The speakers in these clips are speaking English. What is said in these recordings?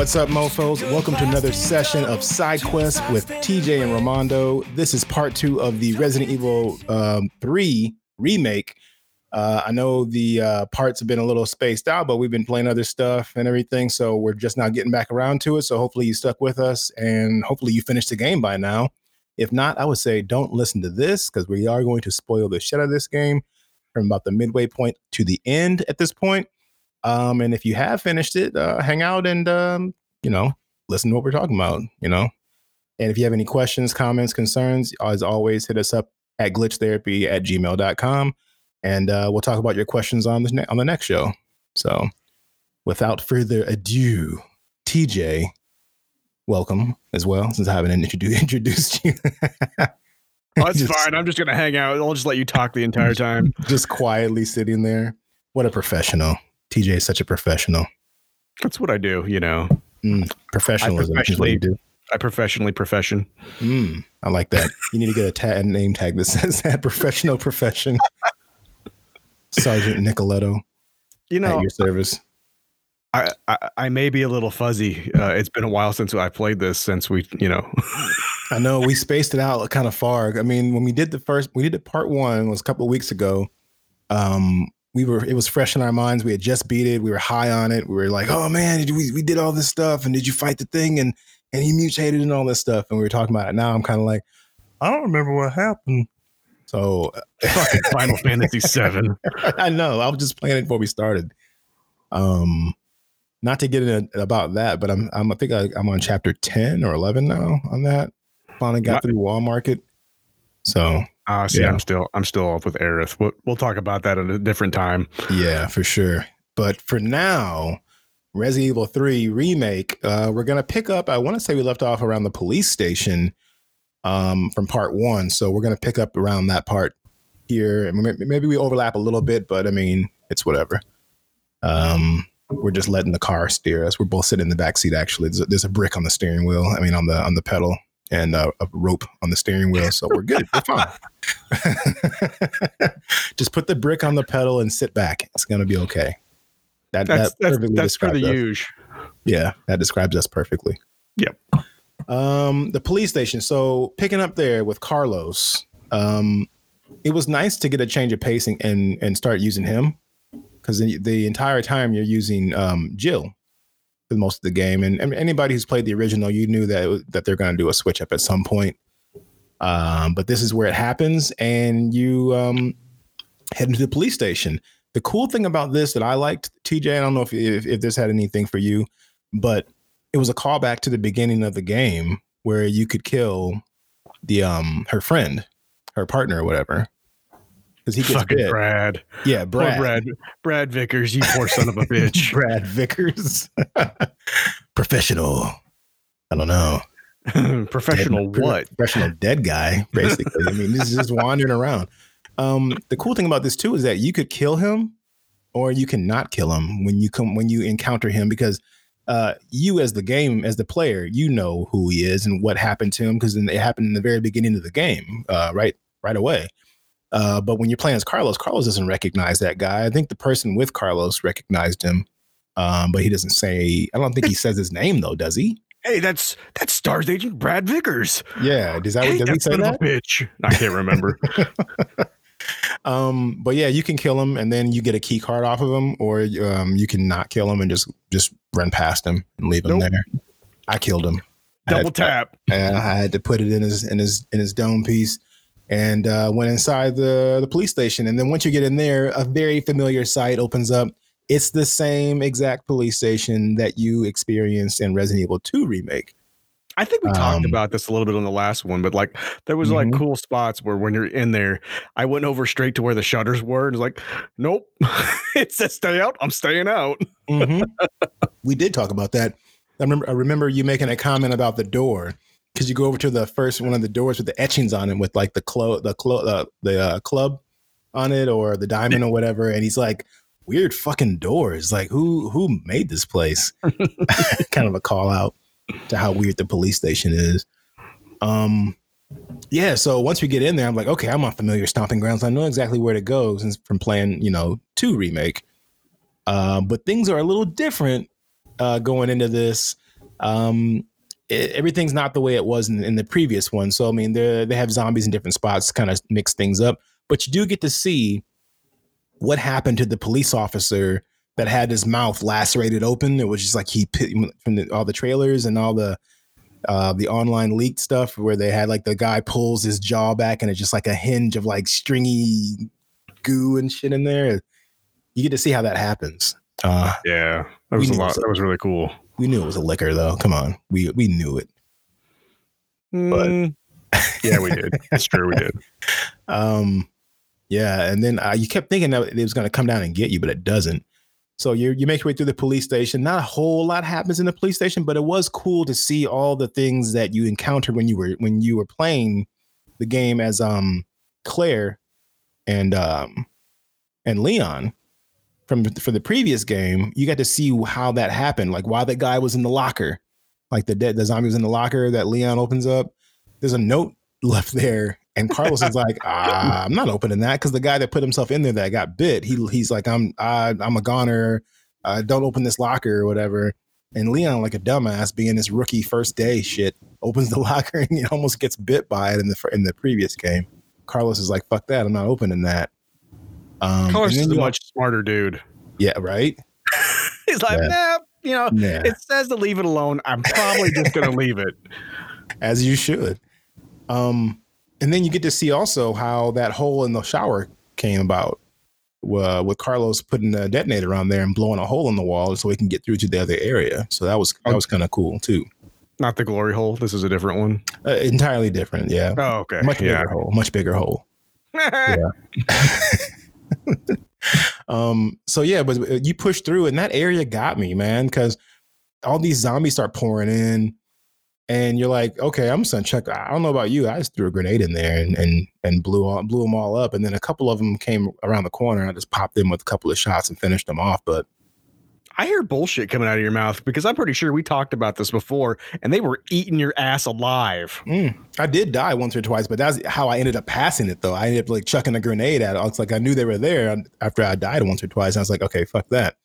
What's up, mofos? Welcome to another session of Side Quest with TJ and Romando. This is part two of the Resident Evil um, 3 remake. Uh, I know the uh, parts have been a little spaced out, but we've been playing other stuff and everything. So we're just now getting back around to it. So hopefully you stuck with us and hopefully you finished the game by now. If not, I would say don't listen to this because we are going to spoil the shit out of this game from about the midway point to the end at this point. Um, and if you have finished it, uh, hang out and um, you know listen to what we're talking about. You know, and if you have any questions, comments, concerns, as always, hit us up at glitchtherapy at gmail.com and uh, we'll talk about your questions on the ne- on the next show. So, without further ado, TJ, welcome as well, since I haven't introduced introduced you. Oh, that's just, fine. I'm just gonna hang out. I'll just let you talk the entire time. Just quietly sitting there. What a professional. TJ is such a professional. That's what I do, you know. Mm, professionalism is what you do. I professionally profession. Mm, I like that. You need to get a, ta- a name tag that says that professional profession. Sergeant Nicoletto. You know, at your service. I, I, I may be a little fuzzy. Uh, it's been a while since I played this. Since we, you know, I know we spaced it out kind of far. I mean, when we did the first, we did the part one was a couple of weeks ago. Um, we were it was fresh in our minds. We had just beat it. We were high on it. We were like, oh man, we we did all this stuff, and did you fight the thing? And and he mutated and all this stuff. And we were talking about it. Now I'm kind of like, I don't remember what happened. So fucking Final Fantasy Seven. I know. I was just playing it before we started. Um, not to get into about that, but I'm, I'm I think I, am on chapter ten or eleven now on that. Finally got through Wall Market. So uh, see, yeah. I'm still I'm still off with Aerith. We'll, we'll talk about that at a different time. Yeah, for sure. But for now, Resident Evil 3 remake, uh, we're gonna pick up. I want to say we left off around the police station um, from part one. So we're going to pick up around that part here. And maybe we overlap a little bit, but I mean, it's whatever. Um, we're just letting the car steer us. We're both sitting in the back seat. Actually, there's a, there's a brick on the steering wheel. I mean, on the on the pedal and uh, a rope on the steering wheel. So we're good. We're fine. just put the brick on the pedal and sit back. It's gonna be okay. That that's that that's, that's for the huge. Yeah, that describes us perfectly. Yep. Um, the police station. So picking up there with Carlos, um, it was nice to get a change of pacing and and start using him because the, the, entire time you're using um, Jill for most of the game, and, and, anybody who's played the original, you knew that that they're going to do a switch up at some point. Um, but this is where it happens, and you um, head into the police station. The cool thing about this that I liked, TJ, I don't know if, if, if this had anything for you, but it was a callback to the beginning of the game where you could kill the um her friend, her partner or whatever. Because he gets Fucking bit. Brad. Yeah, Brad. Brad. Brad Vickers, you poor son of a bitch. Brad Vickers. Professional. I don't know. professional dead, what? Professional dead guy, basically. I mean, this is just wandering around. Um, the cool thing about this too is that you could kill him or you can not kill him when you come when you encounter him because uh, you as the game as the player, you know who he is and what happened to him because it happened in the very beginning of the game, uh, right right away. Uh, but when you're playing as Carlos, Carlos doesn't recognize that guy. I think the person with Carlos recognized him, um, but he doesn't say. I don't think he says his name though, does he? Hey, that's that's Stars Agent Brad Vickers. Yeah, does that? Hey, does he say that? bitch, I can't remember. um, but yeah, you can kill him and then you get a key card off of him, or um, you can not kill him and just just run past him and leave him nope. there. I killed him. Double I tap. I, I, had to put it in his in his in his dome piece and uh, went inside the the police station. And then once you get in there, a very familiar sight opens up. It's the same exact police station that you experienced in Resident Evil 2 remake. I think we talked um, about this a little bit on the last one, but like there was mm-hmm. like cool spots where when you're in there, I went over straight to where the shutters were and was like, nope, it says stay out. I'm staying out. mm-hmm. We did talk about that. I remember, I remember you making a comment about the door because you go over to the first one of the doors with the etchings on it with like the clo the clo uh, the uh, club on it or the diamond or whatever, and he's like, weird fucking doors. Like who who made this place? kind of a call out to how weird the police station is. Um, yeah. So once we get in there, I'm like, okay, I'm on familiar stomping grounds. I know exactly where to go since from playing, you know, two remake. Uh, but things are a little different uh, going into this. Um, it, everything's not the way it was in, in the previous one. So I mean, they they have zombies in different spots to kind of mix things up. But you do get to see what happened to the police officer that had his mouth lacerated open. It was just like he from the, all the trailers and all the uh, the online leaked stuff where they had like the guy pulls his jaw back and it's just like a hinge of like stringy goo and shit in there. You get to see how that happens. Uh, yeah, that was a lot. that was really cool. We knew it was a licker, though. Come on, we we knew it. Mm, but yeah, we did. It's true, we did. Um, yeah, and then uh, you kept thinking that it was going to come down and get you, but it doesn't. So you you make your way through the police station. Not a whole lot happens in the police station, but it was cool to see all the things that you encountered when you were when you were playing the game as um Claire and um and Leon from for the previous game. You got to see how that happened, like why that guy was in the locker, like the dead the zombie was in the locker that Leon opens up. There's a note left there and Carlos is like, ah, I'm not opening that because the guy that put himself in there that got bit, he he's like, I'm I, I'm a goner. Uh, don't open this locker or whatever. And Leon, like a dumbass, being this rookie first day shit, opens the locker and he almost gets bit by it in the in the previous game. Carlos is like, fuck that, I'm not opening that. Um, Carlos is a much smarter dude. Yeah, right. he's like, yeah. nah, you know, it says to leave it alone. I'm probably just gonna leave it. As you should. Um, and then you get to see also how that hole in the shower came about uh, with Carlos putting a detonator on there and blowing a hole in the wall so he can get through to the other area. So that was that was kind of cool too. Not the glory hole. This is a different one. Uh, entirely different. Yeah. Oh, okay. Much yeah. bigger hole. Much bigger hole. yeah. um. So yeah, but you push through, and that area got me, man, because all these zombies start pouring in and you're like, okay, I'm just gonna check. I don't know about you. I just threw a grenade in there and and and blew all, blew them all up. And then a couple of them came around the corner. and I just popped them with a couple of shots and finished them off. But I hear bullshit coming out of your mouth because I'm pretty sure we talked about this before, and they were eating your ass alive. Mm, I did die once or twice, but that's how I ended up passing it. Though I ended up like chucking a grenade at it. It's like I knew they were there after I died once or twice. I was like, okay, fuck that.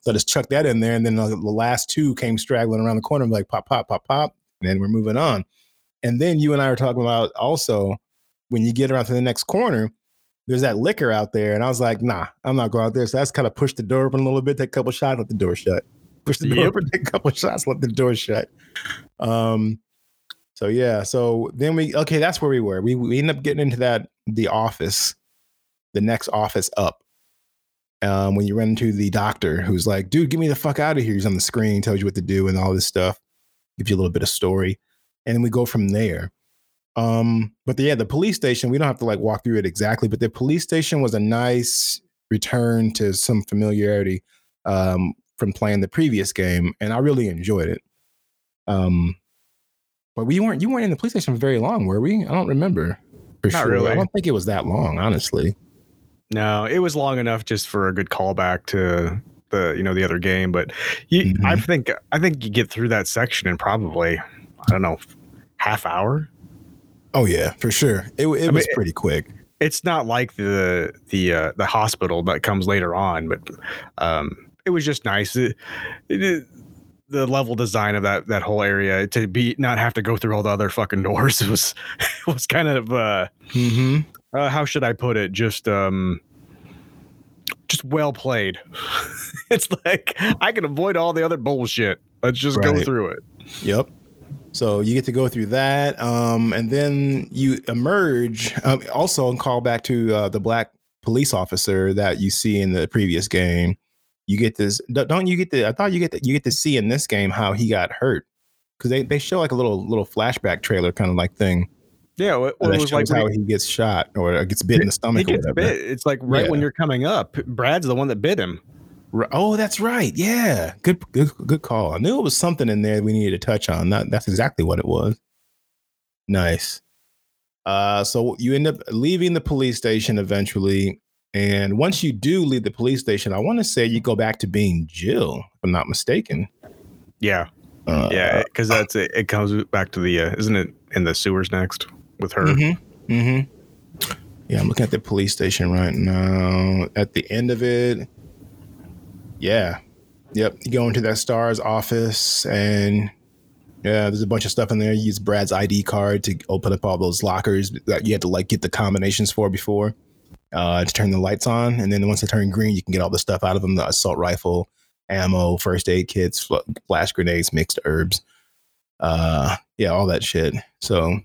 So I just chucked that in there, and then the last two came straggling around the corner. I'm like, pop, pop, pop, pop and then we're moving on. And then you and I were talking about also when you get around to the next corner, there's that licker out there. And I was like, nah, I'm not going out there. So that's kind of pushed the door open a little bit, take a couple shots, let the door shut. Push the door yep. open, take a couple shots, let the door shut. Um, so yeah, so then we okay, that's where we were. We we end up getting into that the office, the next office up. Um, when you run into the doctor who's like, dude, get me the fuck out of here. He's on the screen, tells you what to do and all this stuff gives you a little bit of story, and then we go from there. Um, but the, yeah, the police station, we don't have to like walk through it exactly, but the police station was a nice return to some familiarity um, from playing the previous game, and I really enjoyed it. Um, but we weren't you weren't in the police station for very long, were we? I don't remember for Not sure. Really. I don't think it was that long, honestly. No, it was long enough just for a good callback to the you know the other game, but you, mm-hmm. I think I think you get through that section in probably I don't know half hour. Oh yeah, for sure. It it I was mean, pretty quick. It's not like the the uh, the hospital that comes later on, but um, it was just nice. It, it, the level design of that that whole area to be not have to go through all the other fucking doors was was kind of uh, mm-hmm. uh, how should I put it? Just um, just well played. it's like I can avoid all the other bullshit. Let's just right. go through it. Yep. So you get to go through that, um, and then you emerge. Um, also, and call back to uh, the black police officer that you see in the previous game. You get this. Don't you get the? I thought you get the, you get to see in this game how he got hurt because they, they show like a little little flashback trailer kind of like thing yeah, well, it was like how he gets shot or gets bit in the stomach. He gets bit. It's like right yeah. when you're coming up. Brad's the one that bit him. Oh, that's right. Yeah, good, good, good call. I knew it was something in there we needed to touch on. That, that's exactly what it was. Nice. Uh, so you end up leaving the police station eventually, and once you do leave the police station, I want to say you go back to being Jill, if I'm not mistaken. Yeah, uh, yeah, because that's it. It comes back to the, uh, isn't it in the sewers next? with her. Mm-hmm. Mm-hmm. Yeah, I'm looking at the police station right now. At the end of it, yeah, Yep. You go into that star's office and yeah, there's a bunch of stuff in there. You use Brad's ID card to open up all those lockers that you had to like get the combinations for before uh, to turn the lights on. And then once they turn green, you can get all the stuff out of them: the assault rifle, ammo, first aid kits, flash grenades, mixed herbs, uh, yeah, all that shit. So,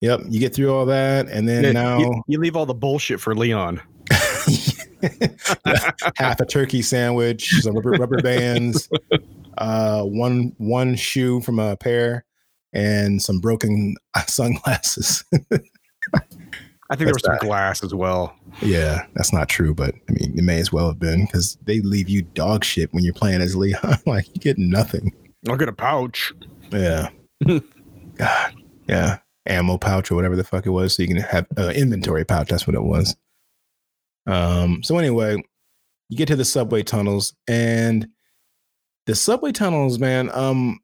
yep, you get through all that, and then yeah, now you, you leave all the bullshit for Leon. half a turkey sandwich, some rubber, rubber bands, uh, one one shoe from a pair, and some broken sunglasses. I think there was some glass as well. Yeah, that's not true, but I mean, it may as well have been because they leave you dog shit when you're playing as Leon. like you get nothing. I'll get a pouch. Yeah. God. Yeah. Ammo pouch or whatever the fuck it was, so you can have uh, inventory pouch. That's what it was. Um. So anyway, you get to the subway tunnels, and the subway tunnels, man. Um,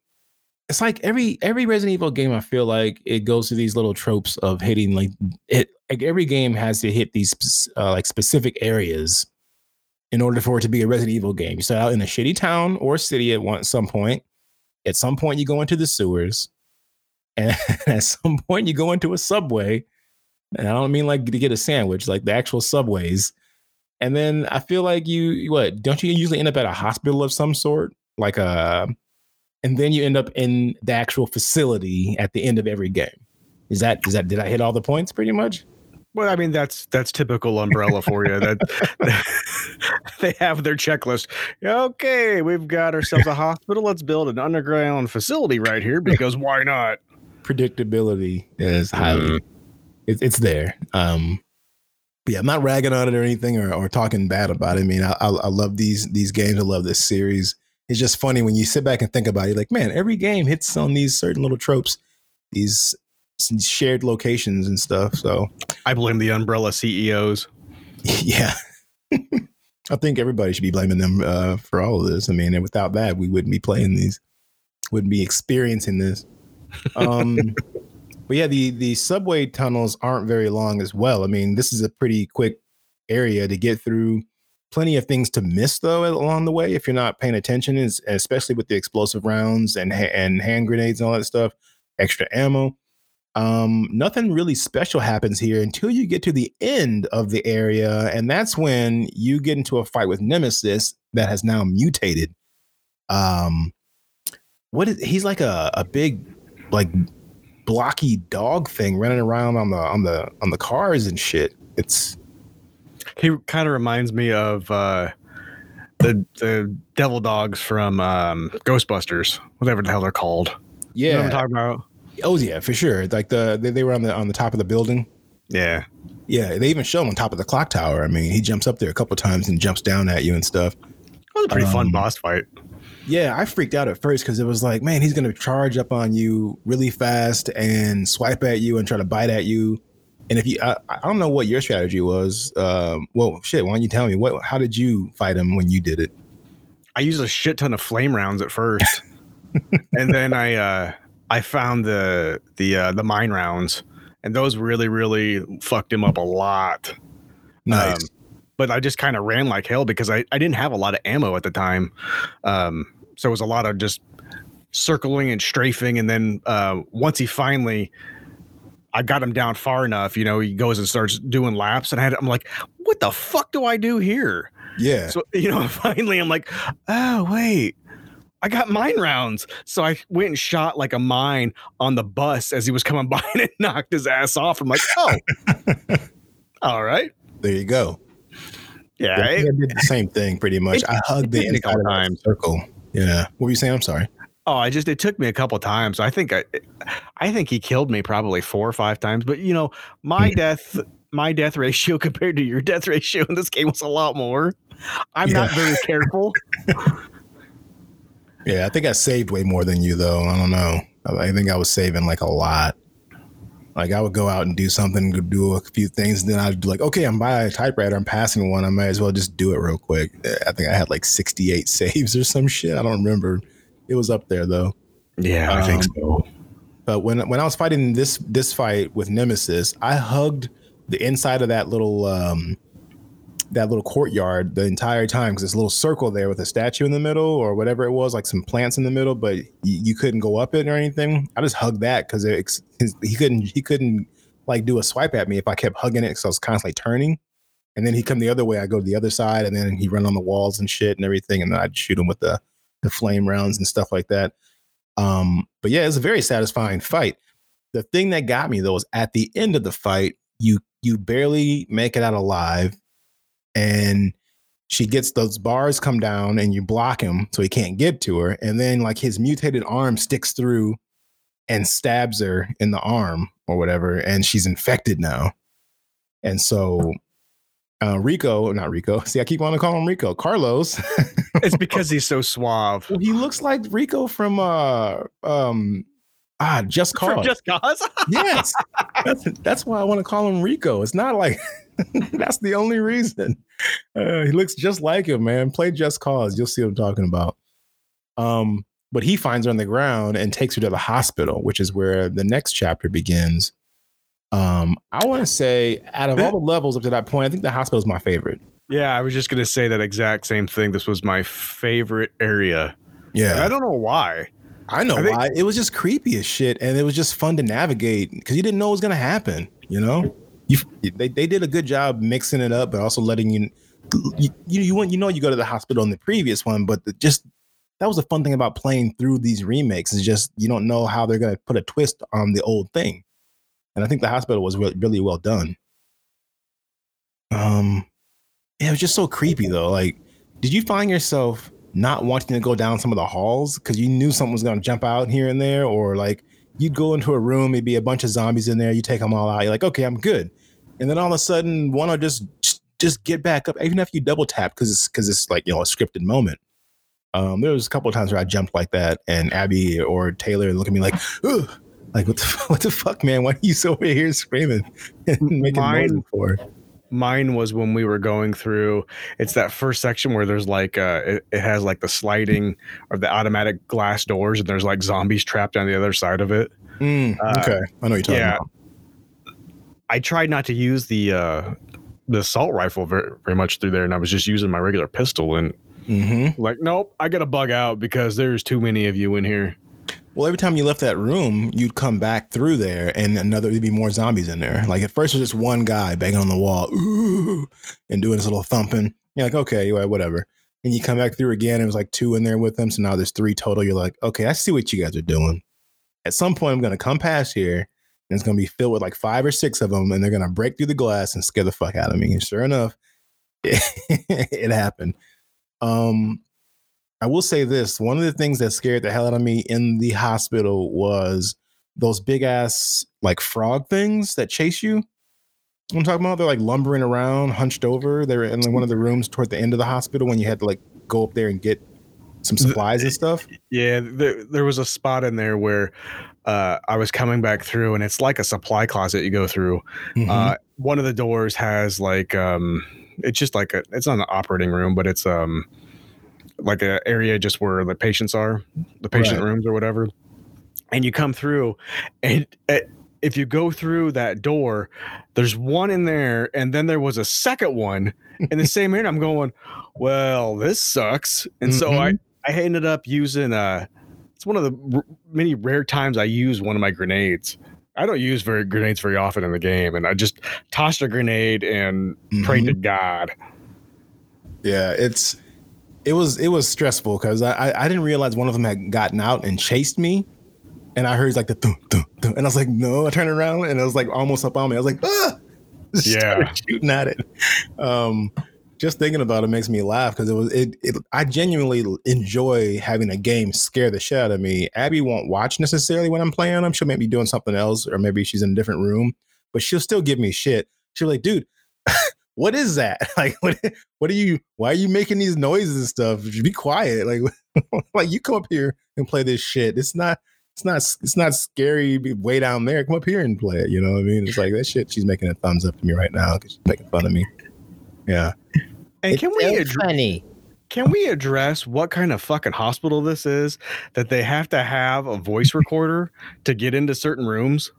it's like every every Resident Evil game. I feel like it goes through these little tropes of hitting like it. Like every game has to hit these uh, like specific areas in order for it to be a Resident Evil game. You start out in a shitty town or city at one some point. At some point, you go into the sewers, and at some point, you go into a subway. And I don't mean like to get a sandwich, like the actual subways. And then I feel like you what don't you usually end up at a hospital of some sort, like a uh, and then you end up in the actual facility at the end of every game. Is that is that did I hit all the points pretty much? Well, I mean that's that's typical umbrella for you. That, they have their checklist. Okay, we've got ourselves a hospital. Let's build an underground facility right here because why not? Predictability is highly mm-hmm. it, it's there. Um, yeah, I'm not ragging on it or anything or, or talking bad about it. I mean, I, I, I love these these games. I love this series it's just funny when you sit back and think about it. Like, man, every game hits on these certain little tropes, these shared locations and stuff. So I blame the umbrella CEOs. Yeah. I think everybody should be blaming them uh, for all of this. I mean, and without that, we wouldn't be playing these, wouldn't be experiencing this. Um, but yeah, the the subway tunnels aren't very long as well. I mean, this is a pretty quick area to get through plenty of things to miss though along the way if you're not paying attention, is especially with the explosive rounds and and hand grenades and all that stuff, extra ammo. Um, nothing really special happens here until you get to the end of the area, and that's when you get into a fight with Nemesis that has now mutated. Um, what is he's like a a big like blocky dog thing running around on the on the on the cars and shit. It's he kind of reminds me of uh, the the devil dogs from um, Ghostbusters, whatever the hell they're called. Yeah, you know I'm talking about. Oh yeah, for sure. Like the they, they were on the on the top of the building. Yeah, yeah. They even show him on top of the clock tower. I mean, he jumps up there a couple times and jumps down at you and stuff. It was a pretty um, fun boss fight. Yeah, I freaked out at first because it was like, man, he's gonna charge up on you really fast and swipe at you and try to bite at you. And if you, I, I, don't know what your strategy was. Um, well, shit, why don't you tell me what? How did you fight him when you did it? I used a shit ton of flame rounds at first, and then I uh, I found the the uh, the mine rounds, and those really really fucked him up a lot. Nice. Um, but I just kind of ran like hell because I, I didn't have a lot of ammo at the time. Um, so it was a lot of just circling and strafing. And then uh, once he finally I got him down far enough, you know, he goes and starts doing laps, and I had, I'm like, what the fuck do I do here? Yeah. So you know, finally, I'm like, oh wait, I got mine rounds. So I went and shot like a mine on the bus as he was coming by and it knocked his ass off. I'm like, oh, all right. There you go. Yeah, I, I did the same thing pretty much. I hugged the inside of the circle. Yeah. What were you saying? I'm sorry. Oh, I just it took me a couple times. I think I, I think he killed me probably four or five times. But you know, my hmm. death, my death ratio compared to your death ratio in this game was a lot more. I'm yeah. not very careful. yeah, I think I saved way more than you though. I don't know. I think I was saving like a lot. Like I would go out and do something, do a few things, and then I'd be like, okay, I'm by a typewriter, I'm passing one. I might as well just do it real quick. I think I had like 68 saves or some shit. I don't remember. It was up there though. Yeah, I think um, so. But when when I was fighting this this fight with Nemesis, I hugged the inside of that little um that little courtyard the entire time because this little circle there with a statue in the middle or whatever it was, like some plants in the middle, but you, you couldn't go up it or anything. I just hugged that because he couldn't he couldn't like do a swipe at me if I kept hugging it because I was constantly turning. And then he'd come the other way, I go to the other side, and then he'd run on the walls and shit and everything, and then I'd shoot him with the the flame rounds and stuff like that. Um, but yeah, it's a very satisfying fight. The thing that got me though was at the end of the fight, you you barely make it out alive and she gets those bars come down and you block him so he can't get to her and then like his mutated arm sticks through and stabs her in the arm or whatever and she's infected now and so uh, Rico, not Rico. See, I keep on to call him Rico. Carlos. it's because he's so suave. Well, he looks like Rico from uh um ah Just Cause. From Just Cause. yes, that's, that's why I want to call him Rico. It's not like that's the only reason. Uh, he looks just like him, man. Play Just Cause. You'll see what I'm talking about. Um, but he finds her on the ground and takes her to the hospital, which is where the next chapter begins. Um, I want to say, out of all the levels up to that point, I think the hospital is my favorite. Yeah, I was just gonna say that exact same thing. This was my favorite area. Yeah, and I don't know why. I know I think- why. It was just creepy as shit, and it was just fun to navigate because you didn't know what was gonna happen. You know, you they, they did a good job mixing it up, but also letting you you you, you, you know you go to the hospital in the previous one, but the, just that was the fun thing about playing through these remakes is just you don't know how they're gonna put a twist on the old thing and I think the hospital was really, really well done. Um, it was just so creepy though. Like, did you find yourself not wanting to go down some of the halls because you knew something was going to jump out here and there, or like you'd go into a room, maybe a bunch of zombies in there, you take them all out, you're like, okay, I'm good, and then all of a sudden one will just just get back up, even if you double tap because it's because it's like you know a scripted moment. Um, there was a couple of times where I jumped like that, and Abby or Taylor look at me like, Ugh like what the what the fuck, man? Why are you so over here screaming and making mine, noise for? Mine was when we were going through. It's that first section where there's like uh, it, it has like the sliding or the automatic glass doors, and there's like zombies trapped on the other side of it. Mm, uh, okay, I know you're talking yeah, about. I tried not to use the uh, the assault rifle very, very much through there, and I was just using my regular pistol. And mm-hmm. like, nope, I got to bug out because there's too many of you in here. Well, every time you left that room, you'd come back through there, and another there'd be more zombies in there. Like at first, it was just one guy banging on the wall, ooh, and doing this little thumping. You're like, okay, whatever. And you come back through again, and it was like two in there with them. So now there's three total. You're like, okay, I see what you guys are doing. At some point, I'm gonna come past here, and it's gonna be filled with like five or six of them, and they're gonna break through the glass and scare the fuck out of me. And sure enough, it, it happened. Um, I will say this: one of the things that scared the hell out of me in the hospital was those big ass like frog things that chase you. I'm talking about they're like lumbering around, hunched over. They're in one of the rooms toward the end of the hospital when you had to like go up there and get some supplies and stuff. Yeah, there, there was a spot in there where uh, I was coming back through, and it's like a supply closet you go through. Mm-hmm. Uh, one of the doors has like um, it's just like a it's not an operating room, but it's um like an area just where the patients are, the patient right. rooms or whatever. And you come through, and uh, if you go through that door, there's one in there, and then there was a second one in the same area. I'm going, well, this sucks. And mm-hmm. so I, mm-hmm. I ended up using uh it's one of the r- many rare times I use one of my grenades. I don't use very grenades very often in the game, and I just tossed a grenade and mm-hmm. prayed to God. Yeah, it's it was it was stressful because I, I didn't realize one of them had gotten out and chased me, and I heard like the thum, thum, thum, and I was like, no. I turned around and it was like almost up on me. I was like, ah, yeah, shooting at it. Um, just thinking about it makes me laugh because it was it, it. I genuinely enjoy having a game scare the shit out of me. Abby won't watch necessarily when I'm playing them. She'll maybe be doing something else, or maybe she's in a different room, but she'll still give me shit. She'll be like, dude, what is that? Like, what, what are you, why are you making these noises and stuff? Be quiet. Like, like you come up here and play this shit. It's not, it's not, it's not scary way down there. Come up here and play it. You know what I mean? It's like that shit. She's making a thumbs up to me right now because she's making fun of me. Yeah. And it's can we address, funny. Can we address what kind of fucking hospital this is that they have to have a voice recorder to get into certain rooms?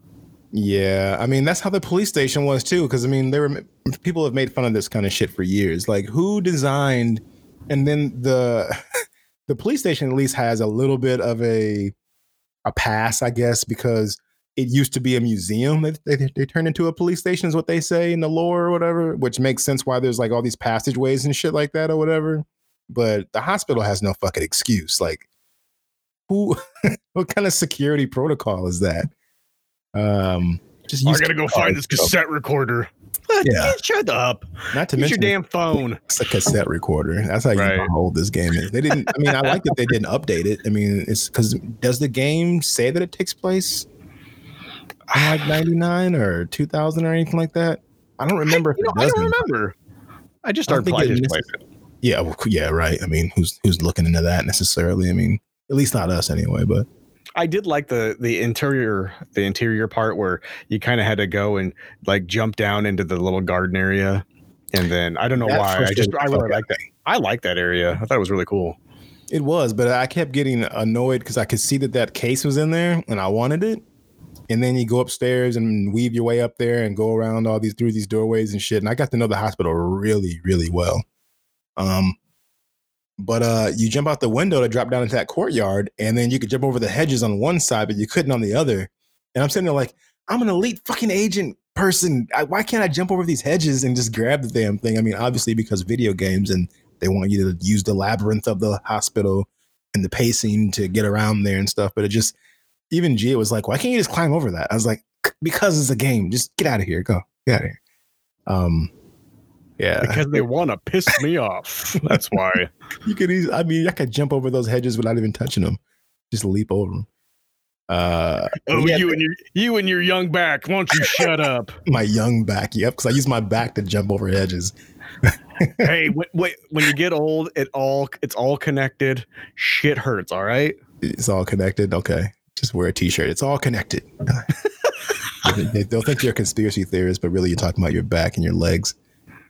Yeah, I mean that's how the police station was too. Because I mean, there were people have made fun of this kind of shit for years. Like, who designed? And then the the police station at least has a little bit of a a pass, I guess, because it used to be a museum that they, they turned into a police station, is what they say in the lore or whatever, which makes sense why there's like all these passageways and shit like that or whatever. But the hospital has no fucking excuse. Like, who? what kind of security protocol is that? Um, just I gotta go find this cassette recorder. Yeah, shut up. Not to Use mention your damn phone. It's a cassette recorder. That's how you right. know how old this game is. They didn't. I mean, I like that they didn't update it. I mean, it's because does the game say that it takes place in like '99 or 2000 or anything like that? I don't remember. I, know, I don't remember. I just started playing it. Yeah, well, yeah, right. I mean, who's who's looking into that necessarily? I mean, at least not us anyway. But I did like the the interior the interior part where you kind of had to go and like jump down into the little garden area, and then I don't know why I just I really like that. I like that area. I thought it was really cool. It was, but I kept getting annoyed because I could see that that case was in there and I wanted it. And then you go upstairs and weave your way up there and go around all these through these doorways and shit. And I got to know the hospital really, really well. Um, but uh, you jump out the window to drop down into that courtyard, and then you could jump over the hedges on one side, but you couldn't on the other. And I'm sitting there like, I'm an elite fucking agent person. I, why can't I jump over these hedges and just grab the damn thing? I mean, obviously because video games and they want you to use the labyrinth of the hospital and the pacing to get around there and stuff. But it just even G was like, why can't you just climb over that? I was like, because it's a game. Just get out of here. Go. Get out of here. Um, yeah. Because they want to piss me off. That's why. you could easily, I mean, I could jump over those hedges without even touching them. Just leap over them. Uh, oh, yeah, you and your you and your young back. Why don't you shut up? my young back. Yep, because I use my back to jump over hedges. hey, wait, wait, when you get old, it all it's all connected. Shit hurts. All right. It's all connected. Okay, just wear a t-shirt. It's all connected. they, they'll think you're a conspiracy theorist, but really you're talking about your back and your legs.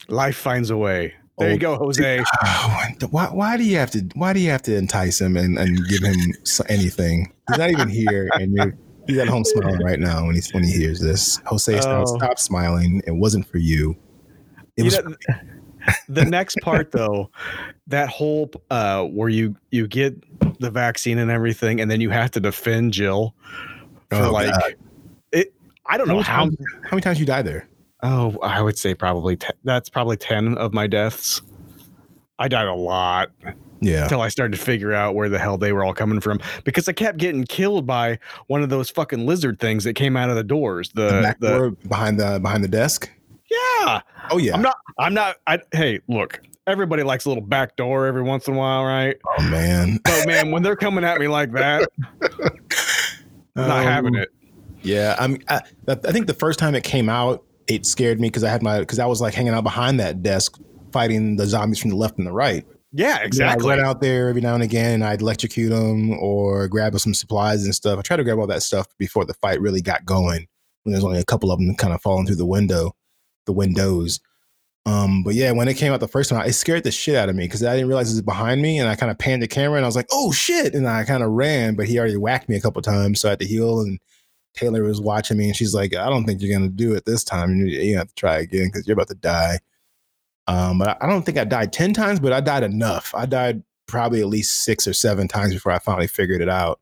Life finds a way. There oh, you go, Jose. Oh, why, why do you have to? Why do you have to entice him and, and give him anything? He's not even here, and you're he's at home smiling right now when he's when he hears this. Jose, oh. stop, stop smiling. It wasn't for you. It you was. Know, the next part, though, that whole uh, where you you get the vaccine and everything, and then you have to defend Jill for oh, like God. it. I don't how know how times, how many times you die there. Oh, I would say probably ten, that's probably ten of my deaths. I died a lot. Yeah. Until I started to figure out where the hell they were all coming from because I kept getting killed by one of those fucking lizard things that came out of the doors. The, the the, behind the behind the desk. Yeah. Oh yeah. I'm not. I'm not. I, hey, look. Everybody likes a little back door every once in a while, right? Oh man. But man, when they're coming at me like that, I'm not um, having it. Yeah, I'm. I, I think the first time it came out, it scared me because I had my because I was like hanging out behind that desk fighting the zombies from the left and the right. Yeah, exactly. I went out there every now and again and I'd electrocute them or grab some supplies and stuff. I tried to grab all that stuff before the fight really got going when there's only a couple of them kind of falling through the window, the windows. Um, but yeah, when it came out the first time, it scared the shit out of me because I didn't realize it was behind me, and I kind of panned the camera and I was like, "Oh shit!" and I kind of ran, but he already whacked me a couple times, so I had to heal and Taylor was watching me and she's like, I don't think you're to do it this time. You, you have to try again because you're about to die. Um, but I don't think I died 10 times, but I died enough. I died probably at least six or seven times before I finally figured it out.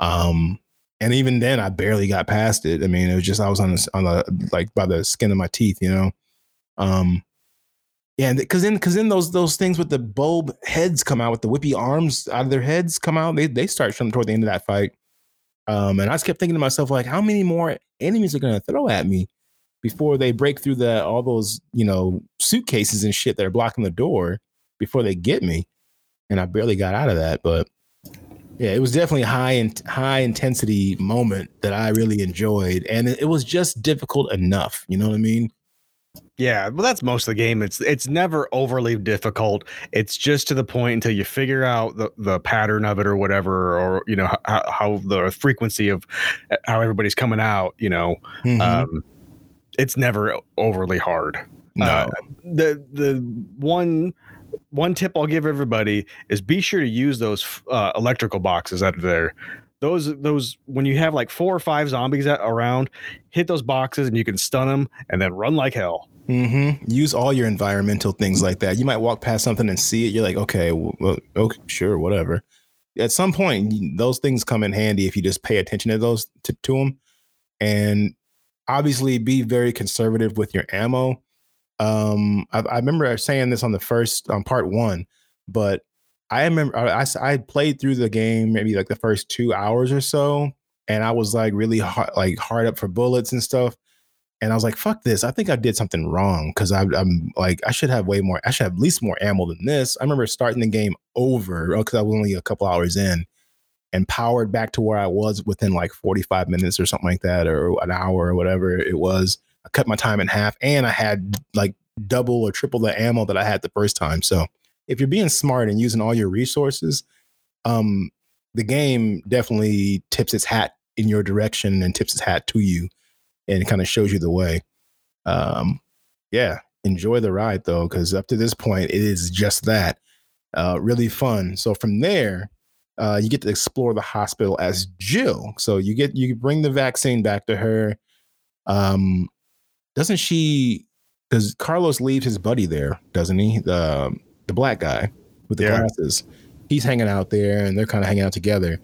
Um, and even then, I barely got past it. I mean, it was just I was on the on the like by the skin of my teeth, you know. Um, yeah, because then because then those those things with the bulb heads come out with the whippy arms out of their heads come out. They they start showing toward the end of that fight. Um, and I just kept thinking to myself, like, how many more enemies are going to throw at me before they break through the all those you know suitcases and shit that are blocking the door before they get me? And I barely got out of that, but yeah, it was definitely a high and high intensity moment that I really enjoyed, and it, it was just difficult enough. You know what I mean? Yeah, well, that's most of the game. It's it's never overly difficult. It's just to the point until you figure out the, the pattern of it or whatever, or you know how, how the frequency of uh, how everybody's coming out. You know, mm-hmm. um, it's never overly hard. No, uh, the the one one tip I'll give everybody is be sure to use those uh, electrical boxes out there those those when you have like four or five zombies around, hit those boxes and you can stun them and then run like hell. Mm-hmm. Use all your environmental things like that. You might walk past something and see it. You're like, okay, well, okay, sure, whatever. At some point, those things come in handy if you just pay attention to those to, to them, and obviously be very conservative with your ammo. Um, I, I remember saying this on the first on part one, but I remember I, I played through the game maybe like the first two hours or so, and I was like really hard, like hard up for bullets and stuff. And I was like, "Fuck this! I think I did something wrong because I'm like I should have way more. I should have at least more ammo than this." I remember starting the game over because I was only a couple hours in, and powered back to where I was within like 45 minutes or something like that, or an hour or whatever it was. I cut my time in half, and I had like double or triple the ammo that I had the first time. So if you're being smart and using all your resources, um, the game definitely tips its hat in your direction and tips its hat to you and it kind of shows you the way. Um, yeah, enjoy the ride though, because up to this point, it is just that. Uh, really fun. So from there, uh, you get to explore the hospital as Jill. So you get you bring the vaccine back to her. Um, doesn't she? Does Carlos leave his buddy there? Doesn't he? The the black guy with the yeah. glasses. He's hanging out there, and they're kind of hanging out together.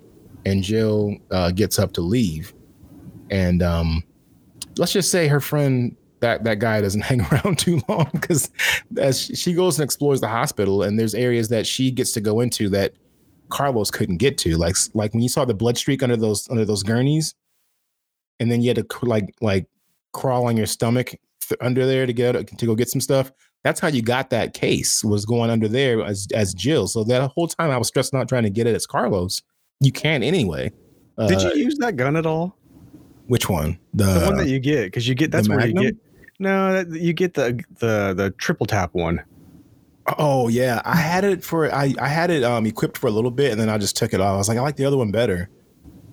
And Jill uh, gets up to leave, and um, let's just say her friend that that guy doesn't hang around too long because as she goes and explores the hospital and there's areas that she gets to go into that Carlos couldn't get to. Like like when you saw the blood streak under those under those gurneys and then you had to like like crawl on your stomach under there to get to go get some stuff that's how you got that case was going under there as as Jill. So that whole time I was stressing out trying to get it as Carlos. You can't anyway. Did uh, you use that gun at all which one? The, the one that you get because you get that's where you get. No, you get the the the triple tap one. Oh yeah, I had it for I I had it um equipped for a little bit and then I just took it off. I was like, I like the other one better.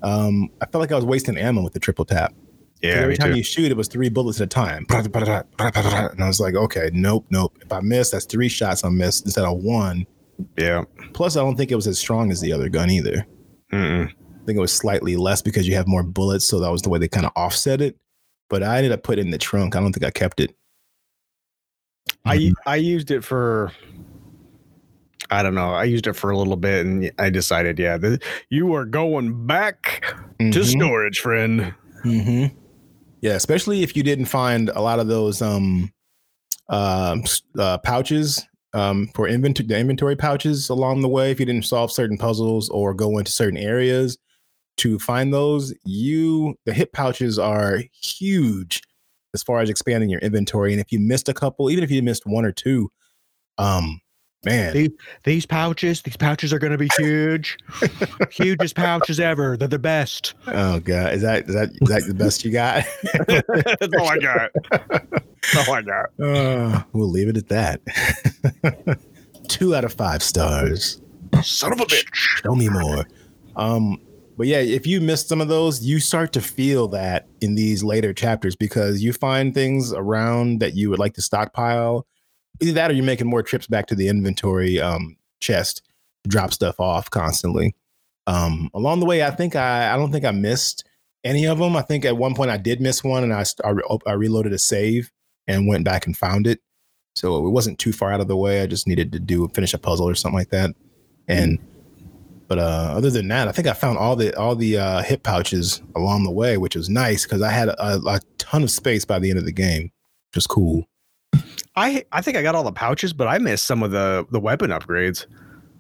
Um, I felt like I was wasting ammo with the triple tap. Yeah, every time too. you shoot, it was three bullets at a time. And I was like, okay, nope, nope. If I miss, that's three shots I missed instead of one. Yeah. Plus, I don't think it was as strong as the other gun either. Mm-mm. I think it was slightly less because you have more bullets, so that was the way they kind of offset it. But I ended up putting it in the trunk. I don't think I kept it. I mm-hmm. I used it for I don't know. I used it for a little bit, and I decided, yeah, the, you are going back mm-hmm. to storage, friend. Mm-hmm. Yeah, especially if you didn't find a lot of those um uh, uh pouches um for inventory the inventory pouches along the way. If you didn't solve certain puzzles or go into certain areas, to find those, you the hip pouches are huge as far as expanding your inventory. And if you missed a couple, even if you missed one or two, um, man, these, these pouches, these pouches are going to be huge, hugest pouches ever. They're the best. Oh god, is that is that is that the best you got? That's all I got. That's all I got. Uh, we'll leave it at that. Two out of five stars. Son of a bitch. Show me more. Um, but yeah, if you miss some of those, you start to feel that in these later chapters because you find things around that you would like to stockpile. Either that or you're making more trips back to the inventory um, chest to drop stuff off constantly. Um, along the way, I think I I don't think I missed any of them. I think at one point I did miss one, and I I, I reloaded a save and went back and found it. So it wasn't too far out of the way. I just needed to do finish a puzzle or something like that, and. Mm but uh, other than that, I think I found all the all the uh, hip pouches along the way, which was nice because I had a, a, ton of space by the end of the game, which was cool. I I think I got all the pouches, but I missed some of the the weapon upgrades.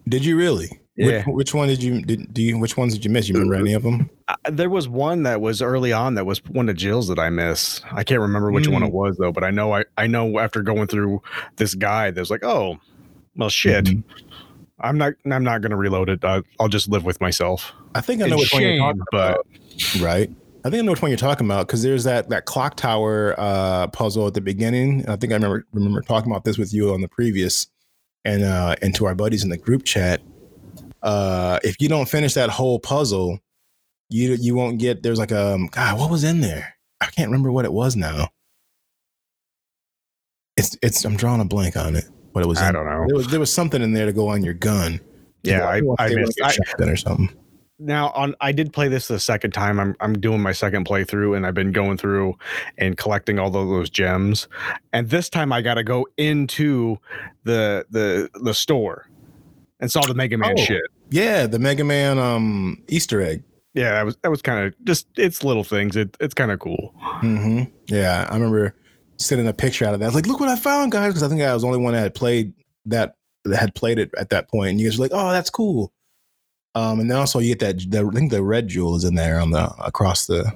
Did you really? Yeah. Which, which one did you did do you which ones did you miss? You remember any of them? Uh, there was one that was early on that was one of Jill's that I missed. I can't remember which mm. one it hmm. was though, but I know I I know after going through this guide, there's like, oh, well, shit. Mm-hmm. I'm not. I'm not going to reload it. I, will just live with myself. I think I know which one you're talking about. Right. I think I know which one you're talking about because there's that that clock tower uh, puzzle at the beginning. I think I remember remember talking about this with you on the previous, and uh, and to our buddies in the group chat. Uh, if you don't finish that whole puzzle, you you won't get. There's like a um, God. What was in there? I can't remember what it was now. It's it's. I'm drawing a blank on it what it was. I in. don't know. There was there was something in there to go on your gun. Yeah, I, I, I missed I, or something. now on I did play this the second time. I'm I'm doing my second playthrough and I've been going through and collecting all of those gems. And this time I got to go into the the the store and saw the Mega Man Oh. shit. Yeah, the Mega Man um Easter egg. Yeah, that was that was kind of just it's little things. It it's kind of cool. hmm Yeah, I remember sending a picture out of that. Like, "Look what I found, guys!" Because I think I was the only one that had played that that had played it at that point. And you guys were like, "Oh, that's cool." Um, and then also you get that. The, I think the red jewel is in there on the across the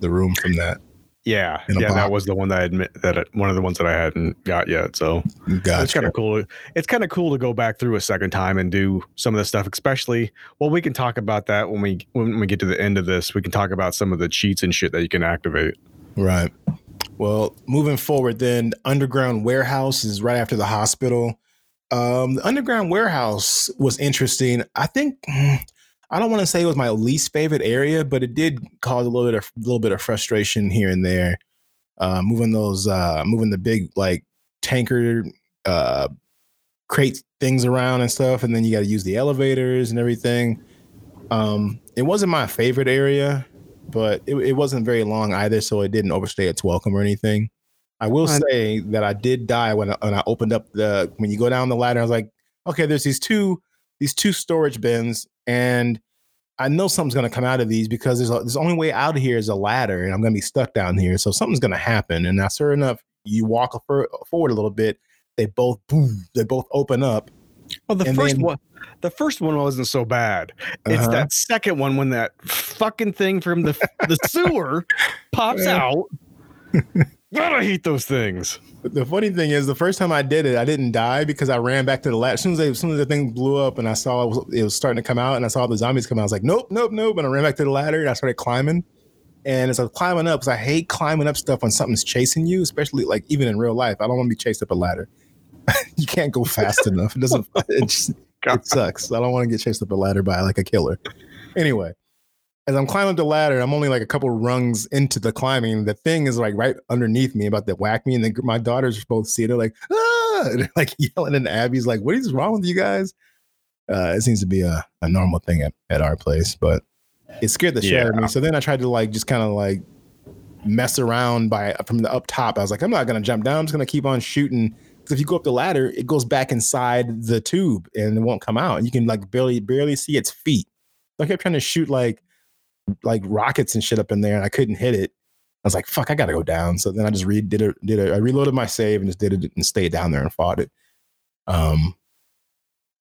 the room from that. Yeah, yeah, that was the one that I admit that it, one of the ones that I hadn't got yet. So Gotcha. it's kind of cool. It's kind of cool to go back through a second time and do some of this stuff, especially. Well, we can talk about that when we when we get to the end of this. We can talk about some of the cheats and shit that you can activate. Right. Well, moving forward, then the underground warehouse is right after the hospital. Um, the underground warehouse was interesting. I think I don't want to say it was my least favorite area, but it did cause a little bit of little bit of frustration here and there. Uh, moving those, uh, moving the big like tanker uh, crate things around and stuff, and then you got to use the elevators and everything. Um, it wasn't my favorite area but it, it wasn't very long either, so it didn't overstay its welcome or anything. I will say that I did die when I, when I opened up the when you go down the ladder. I was like, okay, there's these two these two storage bins, and I know something's gonna come out of these because there's a, there's the only way out of here is a ladder, and I'm gonna be stuck down here, so something's gonna happen. And now, sure enough, you walk a fur- forward a little bit, they both boom, they both open up. Well, the And first then- one, the first one wasn't so bad. It's Uh-huh. that second one when that fucking thing from the the sewer pops out. God, I hate those things. But the funny thing is, the first time I did it, I didn't die because I ran back to the ladder. As soon as, they, as soon as the thing blew up and I saw it was, it was starting to come out and I saw the zombies come out, I was like, nope, nope, nope. And I ran back to the ladder and I started climbing. And as I was climbing up, because I hate climbing up stuff when something's chasing you, especially like even in real life. I don't want to be chased up a ladder. you can't go fast enough. It doesn't, it, just, it sucks. I don't want to get chased up a ladder by like a killer. Anyway, as I'm climbing up the ladder, I'm only like a couple rungs into the climbing. The thing is like right underneath me, about to whack me, and then my daughters both see it. They're like, ah, they're like yelling, and Abby's like, "What is wrong with you guys?" Uh, it seems to be a, a normal thing at, at our place, but it scared the shit out of me. So then I tried to like just kind of like mess around by from the up top. I was like, I'm not gonna jump down. I'm just gonna keep on shooting. If you go up the ladder, it goes back inside the tube and it won't come out. And you can like barely barely see its feet. So I kept trying to shoot like like rockets and shit up in there, and I couldn't hit it. I was like, "Fuck, I gotta go down." So then I just re- did it. Did it. I reloaded my save and just did it and stayed down there and fought it. Um,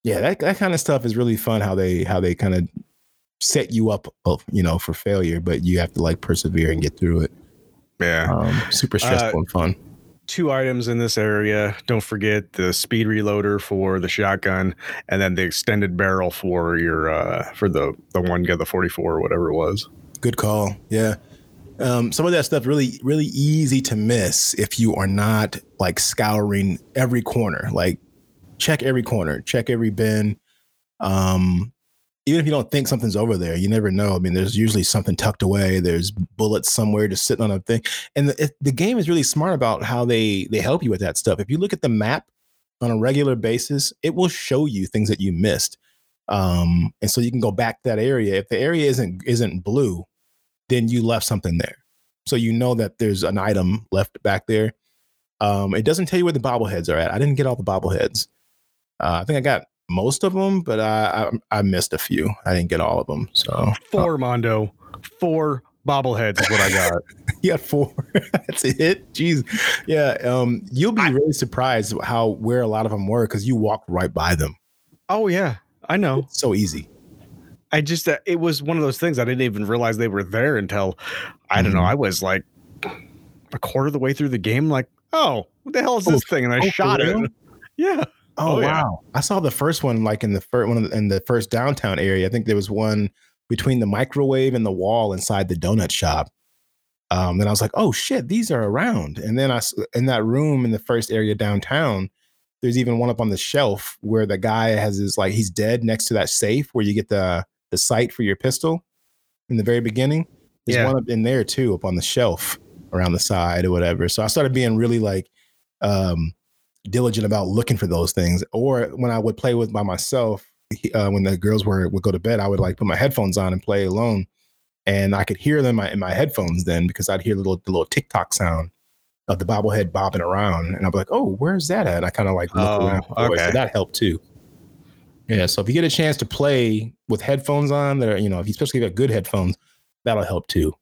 yeah, that that kind of stuff is really fun. How they how they kind of set you up, uh, you know, for failure, but you have to like persevere and get through it. Yeah. Um, super stressful and fun. Two items in this area. Don't forget the speed reloader for the shotgun, and then the extended barrel for your uh for the the one gun, the 44 or whatever it was. Good call. Yeah. Um, some of that stuff really, really easy to miss if you are not like scouring every corner. Like check every corner, check every bin. Um, even if you don't think something's over there, you never know. I mean, there's usually something tucked away. There's bullets somewhere just sitting on a thing. And the, it, the game is really smart about how they they help you with that stuff. If you look at the map on a regular basis, it will show you things that you missed. Um, and so you can go back to that area. If the area isn't isn't blue, then you left something there. So you know that there's an item left back there. Um, it doesn't tell you where the bobbleheads are at. I didn't get all the bobbleheads. Uh, I think I got most of them, but I, I I missed a few. I didn't get all of them. So Four Mondo, four bobbleheads is what I got. you got four. That's it. Jeez. Yeah. Um, you'll be really surprised how where a lot of them were because you walked right by them. oh yeah, I know. It's so easy. I just uh, it was one of those things I didn't even realize they were there until I don't know. Mhm. I was like a quarter of the way through the game, like, oh, what the hell is this thing? And I oh, shot it. Yeah. Oh, Oh, yeah. wow! I saw the first one like in the first one of the, in the first downtown area. I think there was one between the microwave and the wall inside the donut shop. Um, then I was like, oh shit, these are around. And then I in that room in the first area downtown, there's even one up on the shelf where the guy has his like he's dead next to that safe where you get the the sight for your pistol in the very beginning. There's Yeah. one up in there too, up on the shelf around the side or whatever. So I started being really like um diligent about looking for those things. Or when I would play with by myself, uh, when the girls were would go to bed, I would like put my headphones on and play alone, and I could hear them in my, in my headphones then because I'd hear the little the little TikTok sound of the bobblehead bobbing around, and I'd be like, "Oh, where's that at?" And I kind of like look Oh, around, it. so that helped too. Yeah, so if you get a chance to play with headphones on, that are you know, if you especially got good headphones, that'll help too.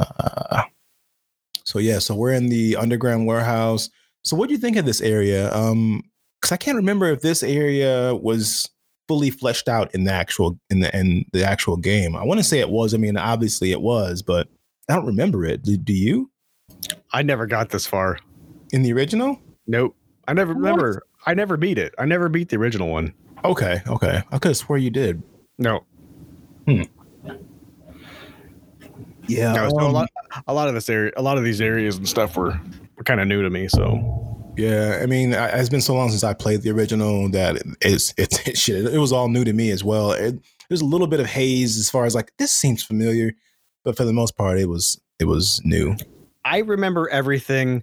Uh, so yeah, so we're in the underground warehouse. So what do you think of this area? Um, because I can't remember if this area was fully fleshed out in the actual in the in the actual game. I want to say it was. I mean, obviously it was, but I don't remember it. Do, do you? I never got this far. In the original? Nope. I never What? remember. I never beat it. I never beat the original one. Okay, okay. I could have swore you did. No. Yeah. No, so a um, lot, a lot of this area, a lot of these areas and stuff were, were kind of new to me. So Yeah, I mean, I- it's been so long since I played the original that it's it's, it's shit. It was all new to me as well. It, there's a little bit of haze as far as like this seems familiar, but for the most part, it was it was new. I remember everything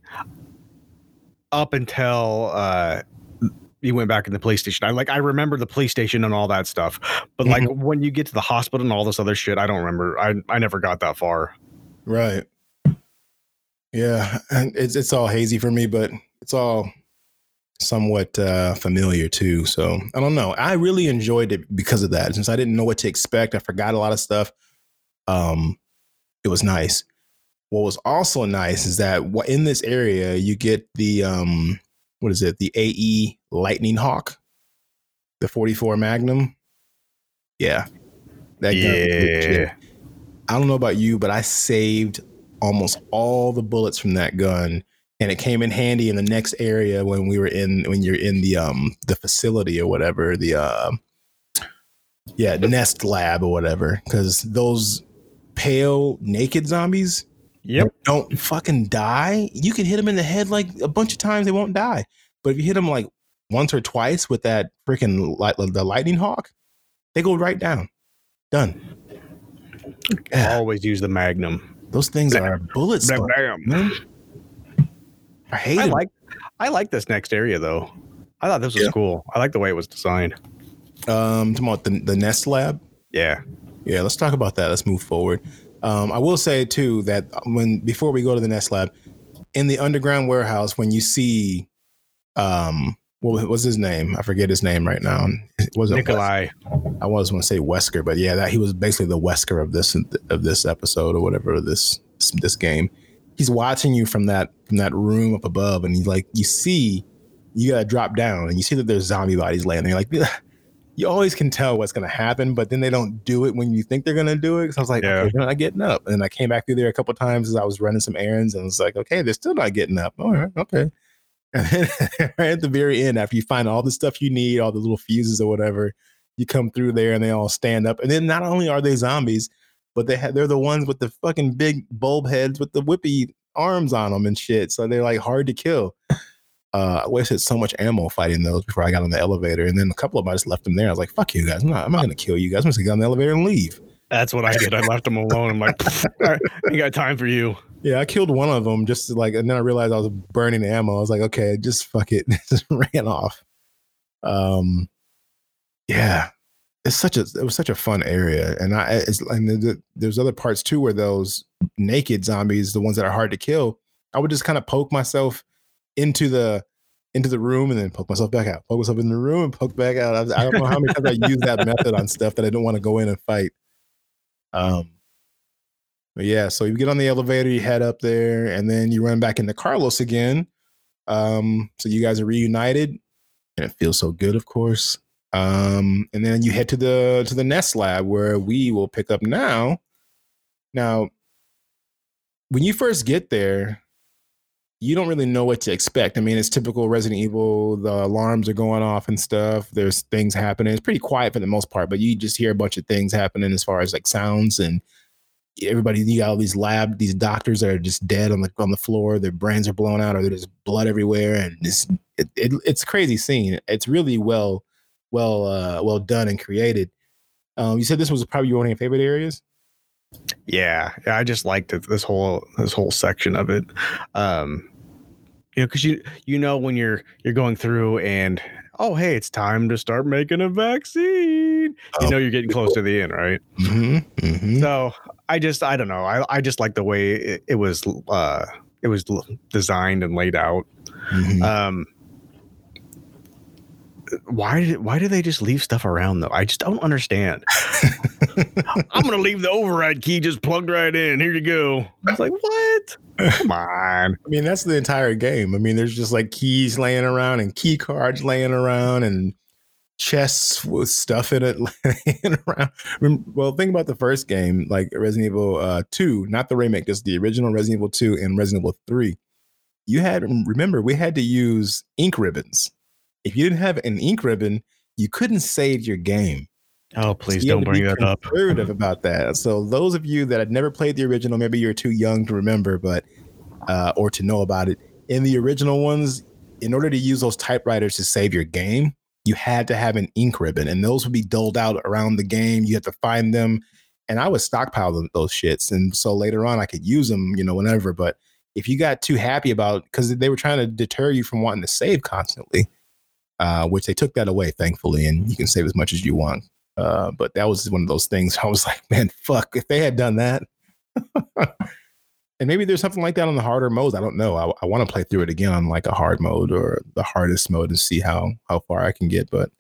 up until uh, you went back in the police station. I like I remember the police station and all that stuff, but like when you get to the hospital and all this other shit, I don't remember. I I never got that far. Right. Yeah, and it's it's all hazy for me, but it's all somewhat uh, familiar too. So I don't know. I really enjoyed it because of that. Since I didn't know what to expect, I forgot a lot of stuff. Um, it was nice. What was also nice is that in this area you get the um, what is it? The AE Lightning Hawk, the 44 Magnum. Yeah, that gun. Yeah. I don't know about you, but I saved almost all the bullets from that gun, and it came in handy in the next area when we were in when you're in the um the facility or whatever the uh yeah nest lab or whatever because those pale naked zombies Yep. don't fucking die. You can hit them in the head like a bunch of times, they won't die. But if you hit them like once or twice with that freaking light, the lightning hawk, they go right down. Done. Always use the Magnum. Those things are bullets. Bam, bam. I hate I it. like I like this next area though. I thought this was Yeah. cool. I like the way it was designed. um talking about the, the nest lab. Yeah. Yeah, let's talk about that. Let's move forward. Um, I will say too that when before we go to the Nest Lab, in the underground warehouse, when you see, um, what was his name? I forget his name right now. It wasn't Nikolai. I was going to say Wesker, but yeah, that he was basically the Wesker of this of this episode or whatever this this game. He's watching you from that from that room up above, and he's like, you see, you gotta drop down, and you see that there's zombie bodies laying there. You're like, you always can tell what's gonna happen, but then they don't do it when you think they're gonna do it. So I was like, Yeah. okay, they're not getting up. And I came back through there a couple times as I was running some errands, and I was like, okay, they're still not getting up. All right, okay. And then right at the very end, after you find all the stuff you need, all the little fuses or whatever, you come through there and they all stand up. And then not only are they zombies, but they have they're the ones with the fucking big bulb heads with the whippy arms on them and shit. So they're like hard to kill. Uh, I wasted so much ammo fighting those before I got on the elevator, and then a couple of them I just left them there. I was like, "Fuck you guys! I'm not. I'm not gonna kill you guys. I'm just gonna get on the elevator and leave." That's what I did. I left them alone. I'm like, "All right, ain't got time for you. Yeah, I killed one of them just like, and then I realized I was burning ammo. I was like, okay, just fuck it, just ran off. Um, yeah, it's such a it was such a fun area, and I it's and the, the- there's other parts too where those naked zombies, the ones that are hard to kill, I would just kind of poke myself into the into the room and then poke myself back out, poke myself in the room and poke back out. I, I don't know how many times I used that method on stuff that I don't want to go in and fight. Um, but yeah, so you get on the elevator, you head up there, and then you run back into Carlos again. Um, so you guys are reunited, and it feels so good, of course. Um, and then you head to the to the Nest Lab where we will pick up now. Now, when you first get there, you don't really know what to expect. I mean, it's typical Resident Evil. The alarms are going off and stuff. There's things happening. It's pretty quiet for the most part, but you just hear a bunch of things happening as far as like sounds and everybody you got all these lab these doctors that are just dead on the on the floor their brains are blown out or there's blood everywhere and it's it, it, it's a crazy scene it's really well well uh well done and created um you said this was probably one of your favorite areas Yeah, I just liked it, this whole this whole section of it. Um, you know, because you you know when you're you're going through and oh hey, it's time to start making a vaccine. Oh, you know you're getting close to the end, right? Mhm, mhm. So I just I don't know. I I just like the way it, it was uh it was l- designed and laid out. Mhm. Um why did why do they just leave stuff around though? I just don't understand. I'm gonna leave the override key just plugged right in. Here you go. I was like, what? Come on. I mean, that's the entire game. I mean, there's just like keys laying around and key cards laying around and chests with stuff in it laying around. Well, think about the first game, like Resident Evil uh, 2, not the remake, just the original Resident Evil 2 and Resident Evil 3. You had, remember, we had to use ink ribbons. If you didn't have an ink ribbon, you couldn't save your game. Oh, please had don't bring that up. conservative about that. So those of you that had never played the original, maybe you're too young to remember, but uh, or to know about it. In the original ones, in order to use those typewriters to save your game, you had to have an ink ribbon, and those would be doled out around the game. You had to find them, and I would stockpile them, those shits, and so later on I could use them, you know, whenever. But if you got too happy about because they were trying to deter you from wanting to save constantly, uh, which they took that away, thankfully, and you can save as much as you want. Uh, but that was one of those things. I was like, man, fuck, if they had done that. and maybe there's something like that on the harder modes. I don't know. I, I want to play through it again on like a hard mode or the hardest mode and see how how far I can get. But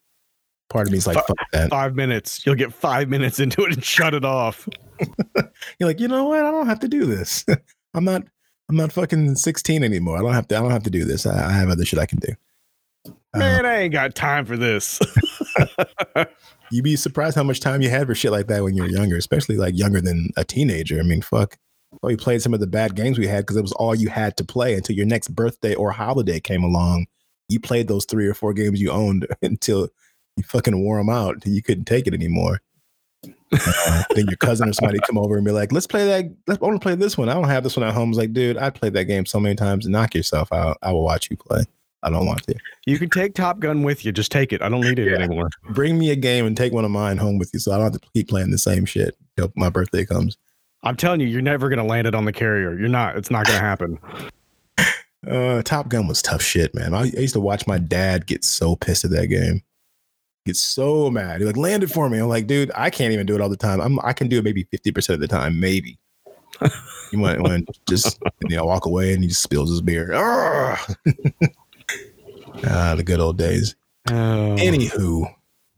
part of me is like, Fi- fuck that. Five minutes. You'll get five minutes into it and shut it off. You're like, you know what? I don't have to do this. I'm not. I'm not fucking 16 anymore. I don't have to. I don't have to do this. I, I have other shit I can do. Uh, Man, I ain't got time for this. you'd be surprised how much time you had for shit like that when you were younger, especially like younger than a teenager. I mean, fuck. Well, we played some of the bad games we had because it was all you had to play until your next birthday or holiday came along. You played those three or four games you owned until you fucking wore them out until you couldn't take it anymore. Uh, then your cousin or somebody come over and be like, "Let's play that. Let's I want to play this one. I don't have this one at home." It's like, dude, I played that game so many times. Knock yourself out. I will watch you play. I don't want to. you can take Top Gun with you. Just take it. I don't need it Yeah. anymore. Bring me a game and take one of mine home with you, so I don't have to keep playing the same shit till my birthday comes. I'm telling you, you're never gonna land it on the carrier. You're not. It's not gonna happen. Uh, Top Gun was tough shit, man. I, I used to watch my dad get so pissed at that game. Get so mad. He's like, land it for me. I'm like, dude, I can't even do it all the time. I'm I can do it maybe 50% of the time, maybe. you want want to just you know walk away and he just spills his beer. ah, Ah, the good old days. Oh. Anywho,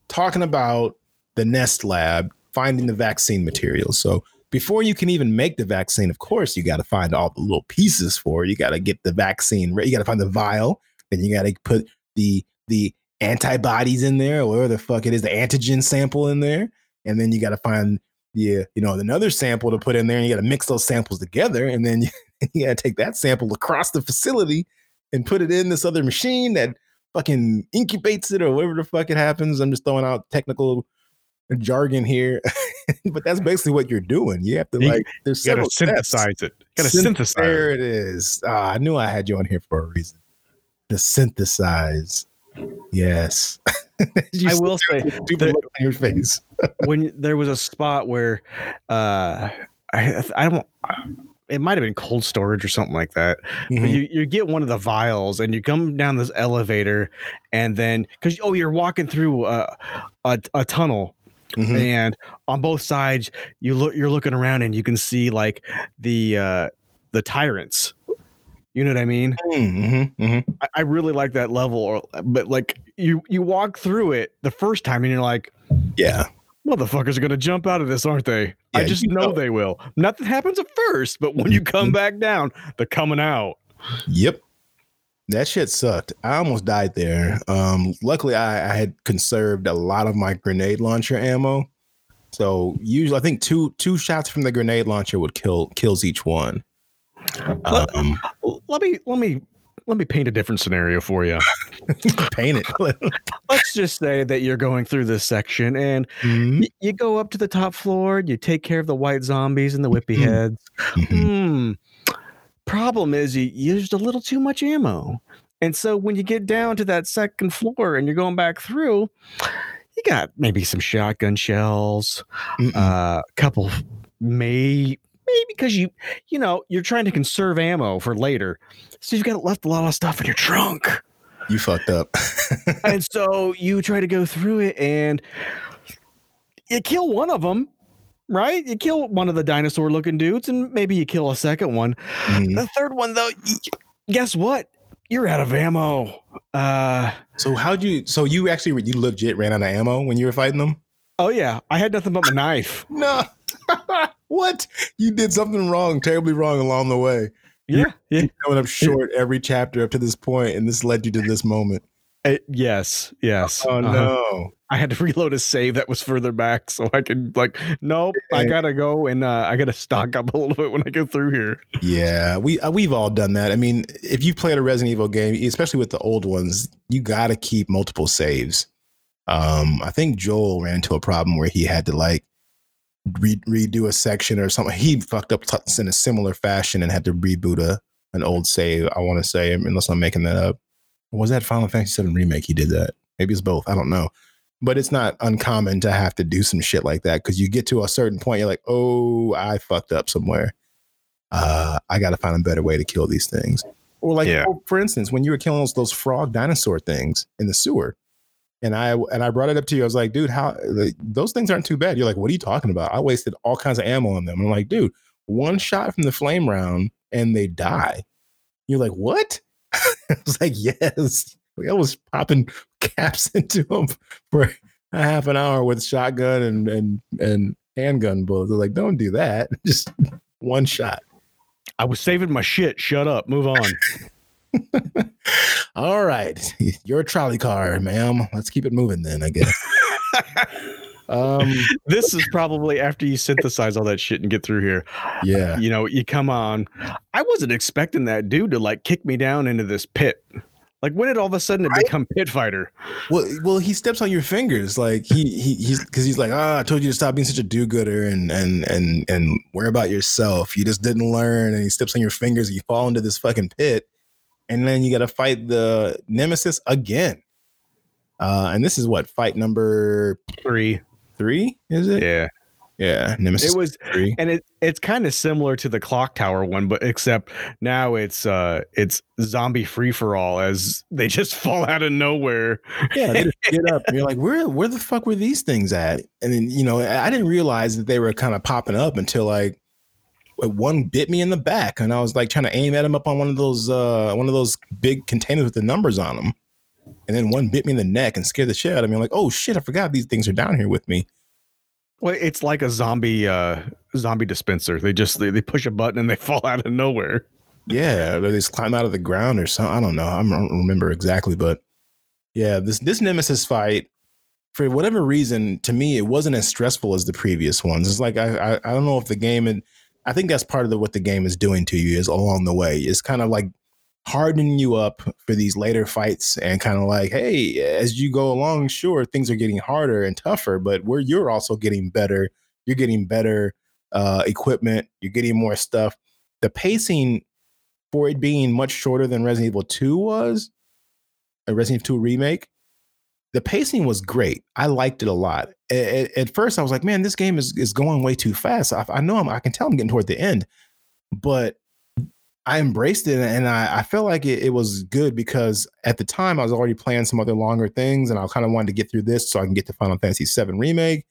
talking about the Nest Lab finding the vaccine materials. So before you can even make the vaccine, of course, you got to find all the little pieces for it. You got to get the vaccine. You got to find the vial. Then you got to put the the antibodies in there, or whatever the fuck it is, the antigen sample in there, and then you got to find the you know another sample to put in there, and you got to mix those samples together, and then you, you got to take that sample across the facility and put it in this other machine that fucking incubates it or whatever the fuck it happens. I'm just throwing out technical jargon here, but that's basically what you're doing. You have to You- like there's You gotta several steps. synthesize it. You gotta Synth- synthesize There it. it is. Ah, I knew I had you on here for a reason. To synthesize. Yes. You I will say, with a the- look on your face. when there was a spot where uh I I don't it might have been cold storage or something like that. But Mhm. you you get one of the vials and you come down this elevator and then because oh you're walking through a a, a tunnel Mhm. and on both sides you look you're looking around and you can see like the uh the tyrants. You know what I mean? Mhm. Mhm. I, I really like that level, or but like you you walk through it the first time and you're like, Yeah. motherfuckers are gonna jump out of this, aren't they? I just you know know. they will. Nothing happens at first, but when you come back down, they're coming out. Yep. That shit sucked. I almost died there. Um, luckily, I, I had conserved a lot of my grenade launcher ammo. So usually, I think two two shots from the grenade launcher would kill kills each one. Let- Um, L- Let me let me let me paint a different scenario for you. paint it. Let's just say that you're going through this section and Mhm. y- you go up to the top floor, you take care of the white zombies and the whippy Mhm. heads. Mhm. Hmm. Problem is you used a little too much ammo. And so when you get down to that second floor and you're going back through, you got maybe some shotgun shells, Mm-mm. Uh, a couple may maybe because you you know you're trying to conserve ammo for later. So you've got left a lot of stuff in your trunk. You fucked up. and so you try to go through it and you kill one of them, right? You kill one of the dinosaur looking dudes and maybe you kill a second one. Mhm. The third one, though, guess what? You're out of ammo. Uh, So how'd you? So you actually you legit ran out of ammo when you were fighting them? oh, yeah. I had nothing but my knife. No. what? You did something wrong, terribly wrong along the way. Yeah. you Yeah. Coming up short every chapter up to this point, and this led you to this moment. Uh, yes. Yes. Oh Uh-huh. no. I had to reload a save that was further back so I could, like, nope, I gotta go and uh, I gotta stock up a little bit when I go through here. Yeah, we uh, we've all done that. I mean, if you played a Resident Evil game, especially with the old ones, you got to keep multiple saves. Um, I think Joel ran into a problem where he had to like re- redo a section or something. He fucked up in a similar fashion and had to reboot a an old save. I want to say, unless I'm making that up. Was that Final Fantasy VII remake? He did that. Maybe it's both. I don't know. But it's not uncommon to have to do some shit like that because you get to a certain point, you're like, oh, I fucked up somewhere uh, I got to find a better way to kill these things. Or like, Yeah. oh, for instance, when you were killing those, those frog dinosaur things in the sewer, and I and I brought it up to you, I was like, dude, how like, those things aren't too bad. You're like, what are you talking about? I wasted all kinds of ammo on them. I'm like, dude, one shot from the flame round and they die. You're like, what? I was like, yes. We was popping caps into them for a half an hour with shotgun and and and handgun bullets. I was like, don't do that. Just one shot. I was saving my shit. Shut up. Move on. All right, you're a trolley car, ma'am. Let's keep it moving then. I guess. Um, this is probably after you synthesize all that shit and get through here. yeah, You know, you come on. I wasn't expecting that dude to like kick me down into this pit. Like when did all of a sudden it Right? become pit fighter? well, well, he steps on your fingers, like he he he's because he's like, ah, I told you to stop being such a do-gooder and and and and worry about yourself. You just didn't learn, and he steps on your fingers, and you fall into this fucking pit, and then you got to fight the nemesis again. Uh, and this is what fight number Three. Three, is it? Yeah. Yeah, nemesis It was three. and it it's kind of similar to the clock tower one, but except now it's uh it's zombie free for all as they just fall out of nowhere. Yeah, they just get up. And you're like, where where the fuck were these things at? And then you know, I I didn't realize that they were kind of popping up until like uh, one bit me in the back, and I was like trying to aim at him up on one of those uh one of those big containers with the numbers on them. And then one bit me in the neck and scared the shit out of me. I'm like, oh shit, I forgot these things are down here with me. Well, it's like a zombie uh zombie dispenser. They just they, they push a button and they fall out of nowhere. Yeah, or they just climb out of the ground or something. I don't know. I don't remember exactly, but yeah, this this nemesis fight, for whatever reason, to me, it wasn't as stressful as the previous ones. It's like I I, I don't know if the game and I think that's part of the, what the game is doing to you is along the way. It's kind of like hardening you up for these later fights and kind of like, hey, as you go along, sure, things are getting harder and tougher, but where you're also getting better, you're getting better uh, equipment, you're getting more stuff. The pacing for it being much shorter than Resident Evil 2 was, a Resident Evil 2 remake, the pacing was great. I liked it a lot. At, at- first, I was like, man, this game is, is going way too fast. I, I know I'm, I can tell I'm getting toward the end, but I embraced it and I, I felt like it, it was good because at the time I was already playing some other longer things and I kind of wanted to get through this so I can get to Final Fantasy VII Remake.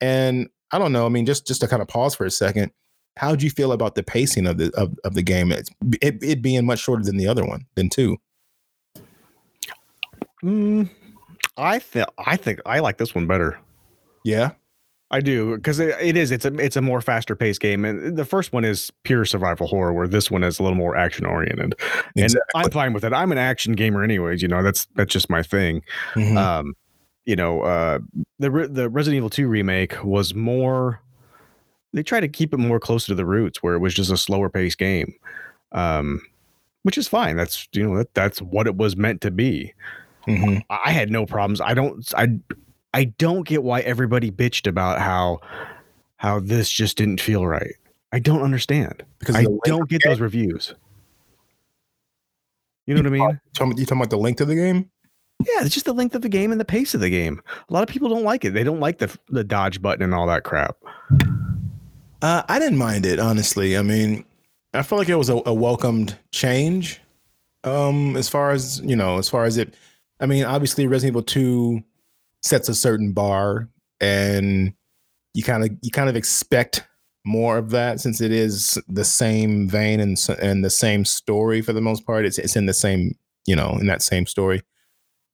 And I don't know, I mean, just just to kind of pause for a second, how would you feel about the pacing of the of, of the game? It's, it, it being much shorter than the other one, than two. Mm, I feel I think I like this one better. Yeah. I do because it, it is. It's a it's a more faster paced game, and the first one is pure survival horror, where this one is a little more action oriented. And I'm fine with it. I'm an action gamer, anyways. You know, that's that's just my thing. Mhm. Um, you know, uh, the the Resident Evil 2 remake was more. They try to keep it more closer to the roots, where it was just a slower paced game, um, which is fine. That's you know that that's what it was meant to be. Mhm. I I had no problems. I don't I I don't get why everybody bitched about how how this just didn't feel right. I don't understand. Because I don't get those reviews. You know what I mean? You talking about the length of the game? Yeah, it's just the length of the game and the pace of the game. A lot of people don't like it. They don't like the the dodge button and all that crap. Uh, I didn't mind it honestly. I mean, I felt like it was a, a welcomed change. Um, as far as you know, as far as it, I mean, obviously Resident Evil Two sets a certain bar, and you kind of you kind of expect more of that since it is the same vein and and the same story for the most part. It's it's in the same you know in that same story.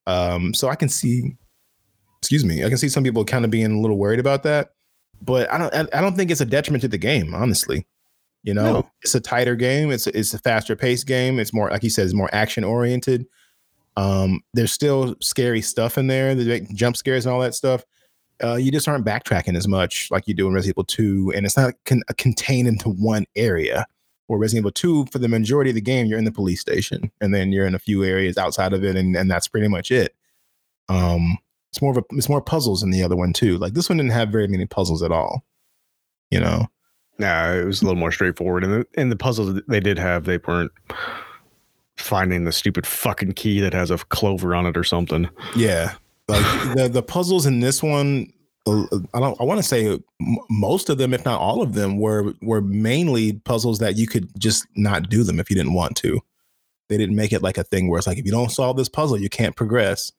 Um, so I can see, excuse me, I can see some people kind of being a little worried about that, but I don't I don't think it's a detriment to the game, honestly. You know, no. it's a tighter game. It's it's a faster paced game. It's more like he says, more action oriented. Um, there's still scary stuff in there, the jump scares and all that stuff uh, you just aren't backtracking as much like you do in Resident Evil 2, and it's not con- contained into one area. Or Resident Evil 2, for the majority of the game, you're in the police station, and then you're in a few areas outside of it, and, and that's pretty much it. Um, it's more of a it's more puzzles in the other one too. Like this one didn't have very many puzzles at all. You know. No, it was a little more straightforward, and the and the puzzles they did have, they weren't finding the stupid fucking key that has a clover on it or something. Yeah, like the the puzzles in this one, uh, I don't. I want to say most of them, if not all of them, were were mainly puzzles that you could just not do them if you didn't want to. They didn't make it like a thing where it's like if you don't solve this puzzle, you can't progress.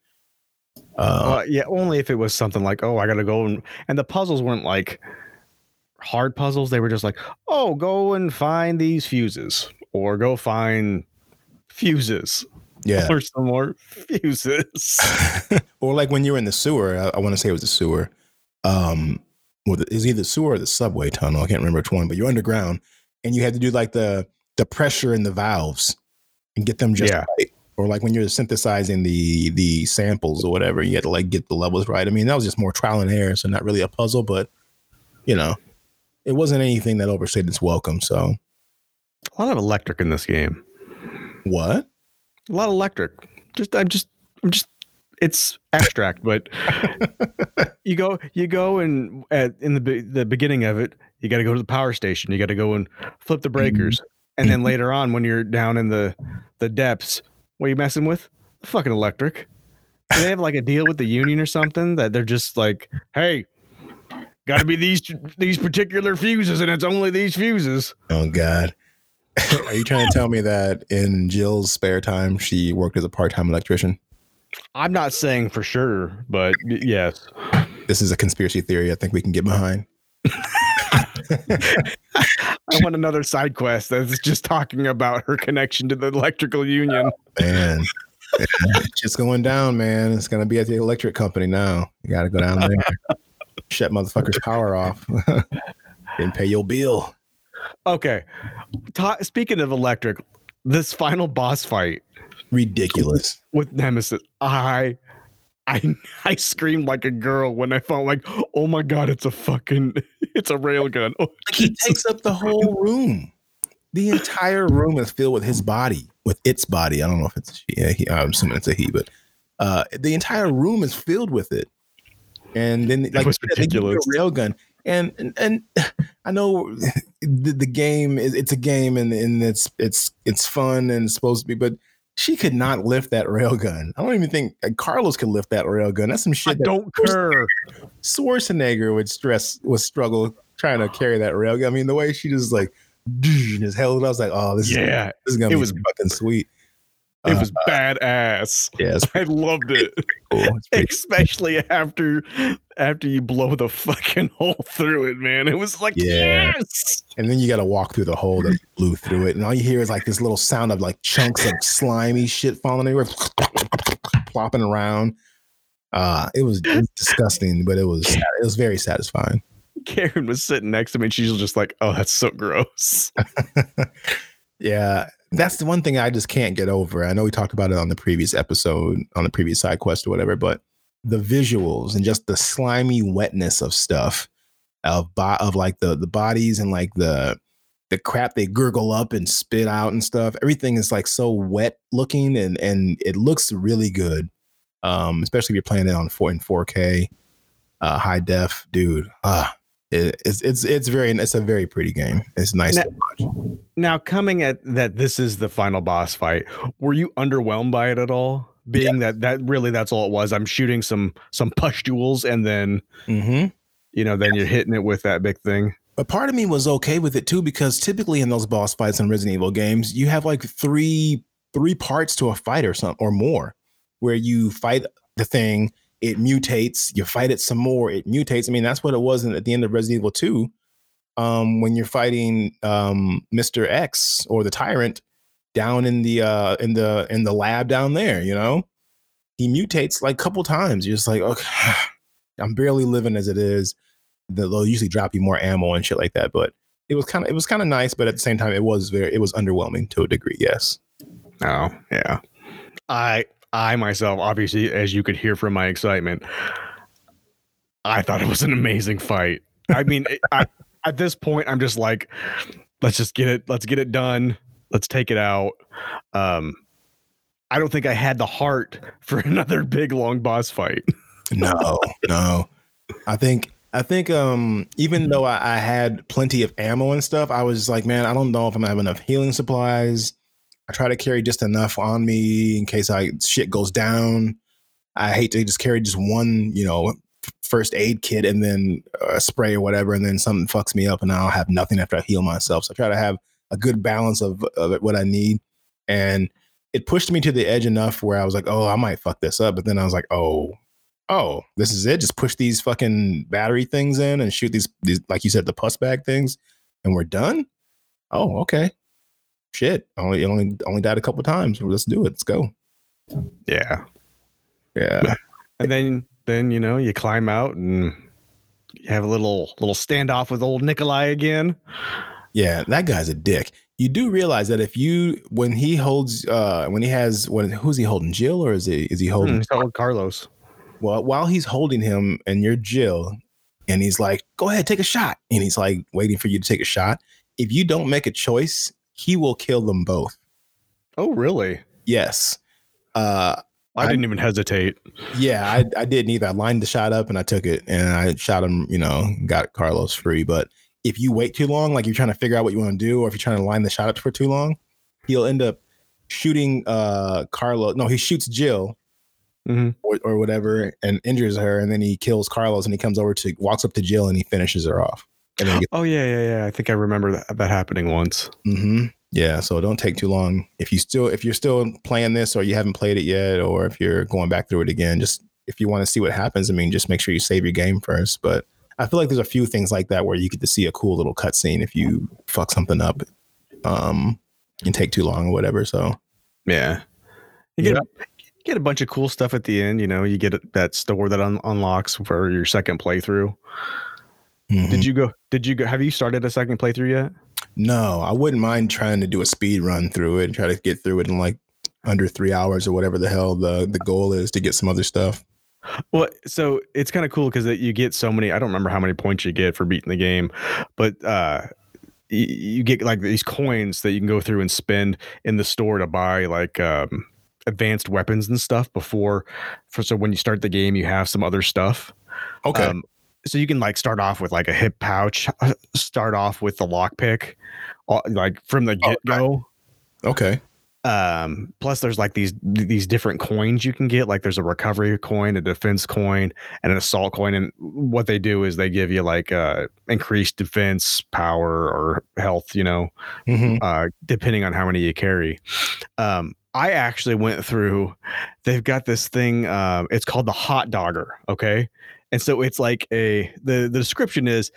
Uh, uh, yeah, only if it was something like, oh, I gotta go and and the puzzles weren't like hard puzzles. They were just like, oh, go and find these fuses or go find fuses. Yeah. Or some more fuses. Or like when you were in the sewer i, I want to say it was the sewer um well it's either the sewer or the subway tunnel? I can't remember which one but you're underground and you had to do like the the pressure in the valves and get them just yeah. right. Or like when you're synthesizing the the samples or whatever you had to like get the levels right. I mean that was just more trial and error so not really a puzzle but you know it wasn't anything that overstayed its welcome so. A lot of electric in this game what a lot of electric. Just I'm just I'm just it's abstract, but you go you go and at, in the the beginning of it, you got to go to the power station. You got to go and flip the breakers, mm-hmm. and then later on, when you're down in the the depths, what are you messing with? Fucking electric. Do they have like a deal with the union or something that they're just like, hey, got to be these these particular fuses, and it's only these fuses. Oh God. Are you trying to tell me that in Jill's spare time she worked as a part-time electrician? I'm not saying for sure, but yes. This is a conspiracy theory I think we can get behind. I want another side quest that's just talking about her connection to the electrical union. Oh, man. it's just going down, man. It's gonna be at the electric company now. You gotta go down there. Shut motherfuckers' power off. and pay your bill. Okay. Ta- speaking of electric, this final boss fight, ridiculous with Nemesis. I, I, I screamed like a girl when I felt like, oh my god, it's a fucking, it's a railgun. Oh, like he takes up the whole room. The entire room is filled with his body, with its body. I don't know if it's yeah, he, I'm assuming it's a he, but uh, the entire room is filled with it. And then like it ridiculous. a railgun and and, and I know the, the game is it's a game and, and it's it's it's fun and it's supposed to be, but she could not lift that railgun. I don't even think Carlos could lift that railgun. That's some shit. I that don't care. Schwarzenegger would stress would struggle trying to carry that railgun. I mean, the way she just like just held it, I was like, oh, this yeah, is this is gonna it be was, fucking sweet. It was uh, badass. Yes, I loved it. Cool. Especially after after you blow the fucking hole through it, man. It was like yeah. yes. And then you got to walk through the hole that blew through it, and all you hear is like this little sound of like chunks of slimy shit falling everywhere, plopping around. Uh, it was, it was disgusting, but it was it was very satisfying. Karen was sitting next to me, and she's just like, "Oh, that's so gross." yeah, that's the one thing I just can't get over. I know we talked about it on the previous episode, on the previous side quest or whatever, but the visuals and just the slimy wetness of stuff of of like the the bodies and like the the crap they gurgle up and spit out and stuff. Everything is like so wet looking and and it looks really good. Um, especially if you're playing it on four in 4K, uh, high def, dude. Ah, it, it's it's it's very it's a very pretty game. It's nice now, to watch. Now, coming at that, this is the final boss fight. Were you underwhelmed by it at all? Being yeah. that that really that's all it was. I'm shooting some some pustules and then mm-hmm. you know then you're hitting it with that big thing. But part of me was okay with it too because typically in those boss fights in Resident Evil games, you have like three three parts to a fight or something or more, where you fight the thing, it mutates, you fight it some more, it mutates. I mean, that's what it was at the end of Resident Evil 2. Um, when you're fighting um, Mr. X or the tyrant down in the uh in the in the lab down there, you know, he mutates like a couple times. You're just like, okay, I'm barely living as it is. They'll usually drop you more ammo and shit like that, but it was kind of it was kind of nice, but at the same time, it was very it was underwhelming to a degree. Yes. Oh yeah, I I myself, obviously, as you could hear from my excitement, I thought it was an amazing fight. I mean, I, at this point, I'm just like, let's just get it, let's get it done, let's take it out. Um, I don't think I had the heart for another big long boss fight. no, no. I think I think um even though I, I, had plenty of ammo and stuff, I was like, man, I don't know if I'm gonna have enough healing supplies. I try to carry just enough on me in case I shit goes down. I hate to just carry just one, you know, first aid kit and then a spray or whatever, and then something fucks me up and I'll have nothing after I heal myself. So I try to have a good balance of, of what I need. And it pushed me to the edge enough where I was like, oh, I might fuck this up. But then I was like, oh, oh, this is it. Just push these fucking battery things in and shoot these, these like you said, the pus bag things, and we're done. Oh, okay shit, only only only died a couple times. Let's do it. Let's go. Yeah. Yeah. And then then you know you climb out and you have a little little standoff with old Nikolai again. Yeah, that guy's a dick. You do realize that if you when he holds uh when he has when who's he holding Jill or is he is he holding, hmm, he's holding Carlos? Well, while he's holding him and you're Jill, and he's like, "Go ahead, take a shot," and he's like waiting for you to take a shot. If you don't make a choice he will kill them both. Oh, really? Yes. Uh, I didn't I, even hesitate. Yeah, I, I didn't either. I lined the shot up and I took it and I shot him, you know, got Carlos free. But if you wait too long, like you're trying to figure out what you want to do, or if you're trying to line the shot up for too long, he'll end up shooting uh Carlos. No, he shoots Jill mm-hmm. or, or whatever and injures her. And then he kills Carlos and he comes over to walks up to Jill and he finishes her off. Oh yeah, yeah, yeah. I think I remember that, that happening once. Mm-hmm. Yeah, so don't take too long. If you still if you're still playing this or you haven't played it yet, or if you're going back through it again, just if you want to see what happens, I mean, just make sure you save your game first. But I feel like there's a few things like that where you get to see a cool little cutscene if you fuck something up, um, and take too long or whatever. So yeah, you get yeah. you get a bunch of cool stuff at the end. You know, you get that store that un- unlocks for your second playthrough. Mm-hmm. Did you go? Did you go? Have you started a second playthrough yet? No, I wouldn't mind trying to do a speed run through it and try to get through it in like under three hours or whatever the hell the the goal is to get some other stuff. Well, so it's kind of cool because you get so many. I don't remember how many points you get for beating the game, but uh, you, you get like these coins that you can go through and spend in the store to buy like um, advanced weapons and stuff before. For so when you start the game, you have some other stuff. Okay. Um, so you can like start off with like a hip pouch, uh, start off with the lockpick, like from the get go. Oh, okay. Um, plus there's like these these different coins you can get. Like there's a recovery coin, a defense coin, and an assault coin. And what they do is they give you like uh increased defense, power, or health. You know, mm-hmm. uh, depending on how many you carry. Um, I actually went through. They've got this thing. Uh, it's called the hot dogger. Okay, and so it's like a the, the description is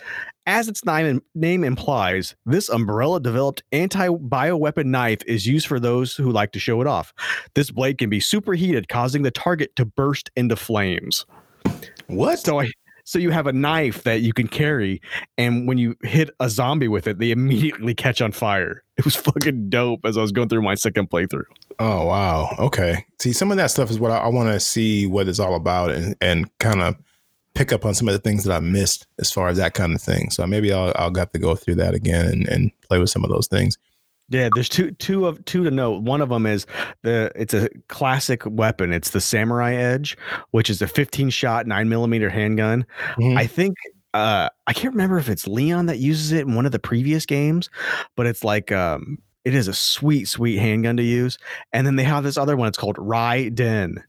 as its name, name implies, this umbrella developed anti bioweapon knife is used for those who like to show it off. This blade can be superheated, causing the target to burst into flames. What? So I so you have a knife that you can carry, and when you hit a zombie with it, they immediately catch on fire. It was fucking dope as I was going through my second playthrough. Oh wow. Okay. See, some of that stuff is what I, I want to see what it's all about and and kind of pick up on some of the things that I missed as far as that kind of thing. So maybe I'll I'll have to go through that again and, and play with some of those things. Yeah, there's two two of two to note. One of them is the it's a classic weapon. It's the Samurai Edge, which is a 15 shot nine millimeter handgun. Mm-hmm. I think uh, I can't remember if it's Leon that uses it in one of the previous games, but it's like um, it is a sweet sweet handgun to use. And then they have this other one. It's called Raiden,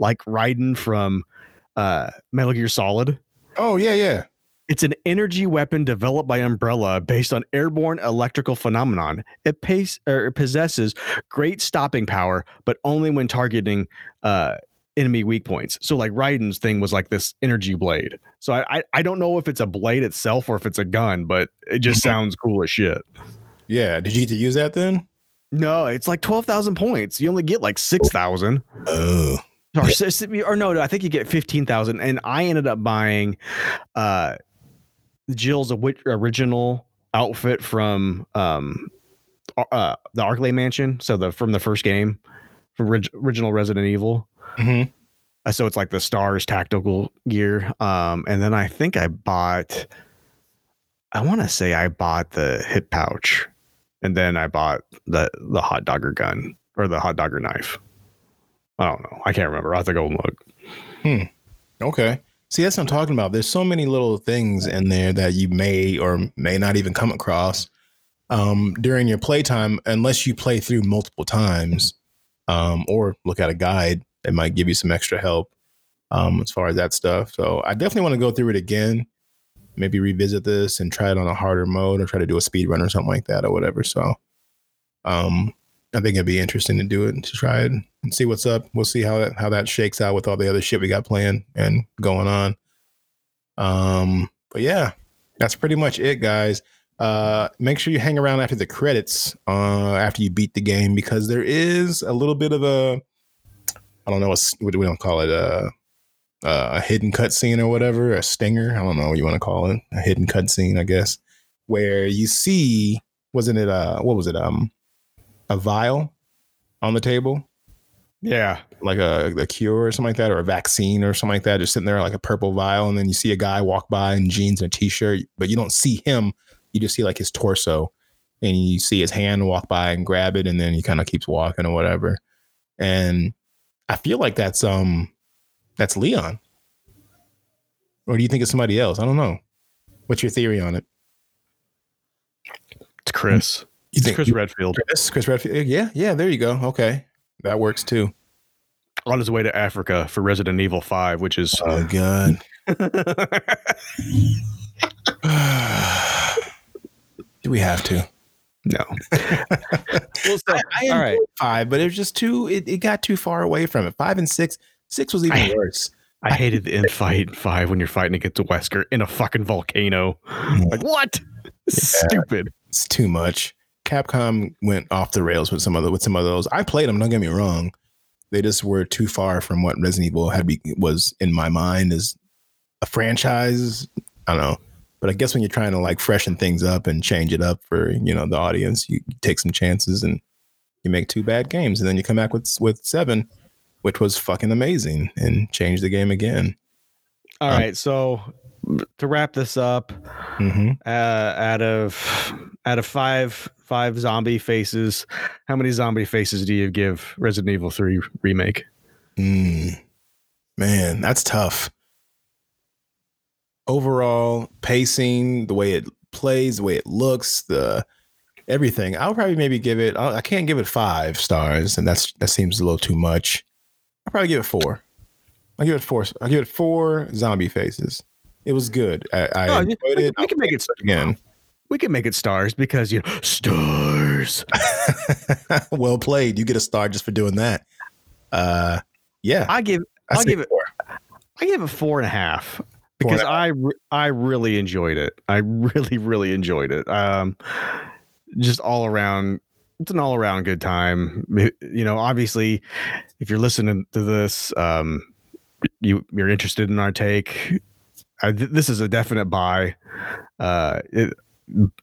like Raiden from uh Metal Gear Solid. Oh yeah, yeah. It's an energy weapon developed by Umbrella based on airborne electrical phenomenon. It, pace, or it possesses great stopping power, but only when targeting uh, enemy weak points. So like Raiden's thing was like this energy blade. So I, I I don't know if it's a blade itself or if it's a gun, but it just sounds cool as shit. Yeah. Did you get to use that then? No, it's like twelve thousand points. You only get like six thousand. Oh. Or, or no, no, I think you get fifteen thousand. And I ended up buying uh Jill's original outfit from um uh the Arklay Mansion. So the from the first game, from orig- original Resident Evil. hmm Uh, so it's like the stars tactical gear um and then i think i bought i want to say i bought the hip pouch and then i bought the the hot dogger gun or the hot dogger knife i don't know i can't remember i have to go and look Okay. See, that's what I'm talking about. There's so many little things in there that you may or may not even come across um, during your playtime, unless you play through multiple times um, or look at a guide that might give you some extra help um, as far as that stuff. So I definitely want to go through it again, maybe revisit this and try it on a harder mode or try to do a speed run or something like that or whatever. So um, I think it'd be interesting to do it to try it and see what's up. We'll see how that how that shakes out with all the other shit we got playing and going on. Um, but yeah, that's pretty much it, guys. Uh, make sure you hang around after the credits, uh, after you beat the game, because there is a little bit of a, I don't know, a, what we don't call it, a, a hidden cutscene or whatever, a stinger. I don't know what you want to call it, a hidden cutscene, I guess, where you see, wasn't it, uh, what was it, um, a vial on the table yeah like a, a cure or something like that, or a vaccine or something like that, just sitting there like a purple vial, and then you see a guy walk by in jeans and a t-shirt, but you don't see him. You just see like his torso, and you see his hand walk by and grab it, and then he kind of keeps walking or whatever. And I feel like that's um that's Leon, or do you think it's somebody else? I don't know. What's your theory on it? it's chris You think chris redfield Chris, Chris Redfield? Yeah, yeah. There you go. Okay, that works too. on his way to africa for resident evil 5 which is Oh God. Do we have to? no well, so, I, I all right enjoyed five, but it was just too. It, it got too far away from it. Five and six. Six was even I- worse. i hated the end fight in 5 when you're fighting against wesker in a fucking volcano mm. like what stupid It's too much. Capcom went off the rails with some of the, with some of those. I played them. Don't get me wrong. They just were too far from what Resident Evil had be, was in my mind as a franchise. I don't know, but I guess when you're trying to like freshen things up and change it up for you know the audience, you, you take some chances and you make two bad games, and then you come back with with seven, which was fucking amazing, and change the game again. All Um, right, so to wrap this up, hmm uh, out of out of five five zombie faces, how many zombie faces do you give Resident Evil Three remake? Mm, man, that's tough. Overall pacing, the way it plays, the way it looks, the everything. I'll probably maybe give it. I can't give it five stars, and that's that seems a little too much. I'll probably give it four. I'll give it four. I'll give it four zombie faces. It was good. I, I enjoyed we, it. we can make it again. We can make it stars because you know stars. well played. You get a star just for doing that. Uh, yeah, I give I I'll give it four. I give it four and a half because I I really enjoyed it. I really really enjoyed it. Um, just all around, it's an all around good time. You know, obviously, if you're listening to this, um, you you're interested in our take. I, this is a definite buy. Uh, it,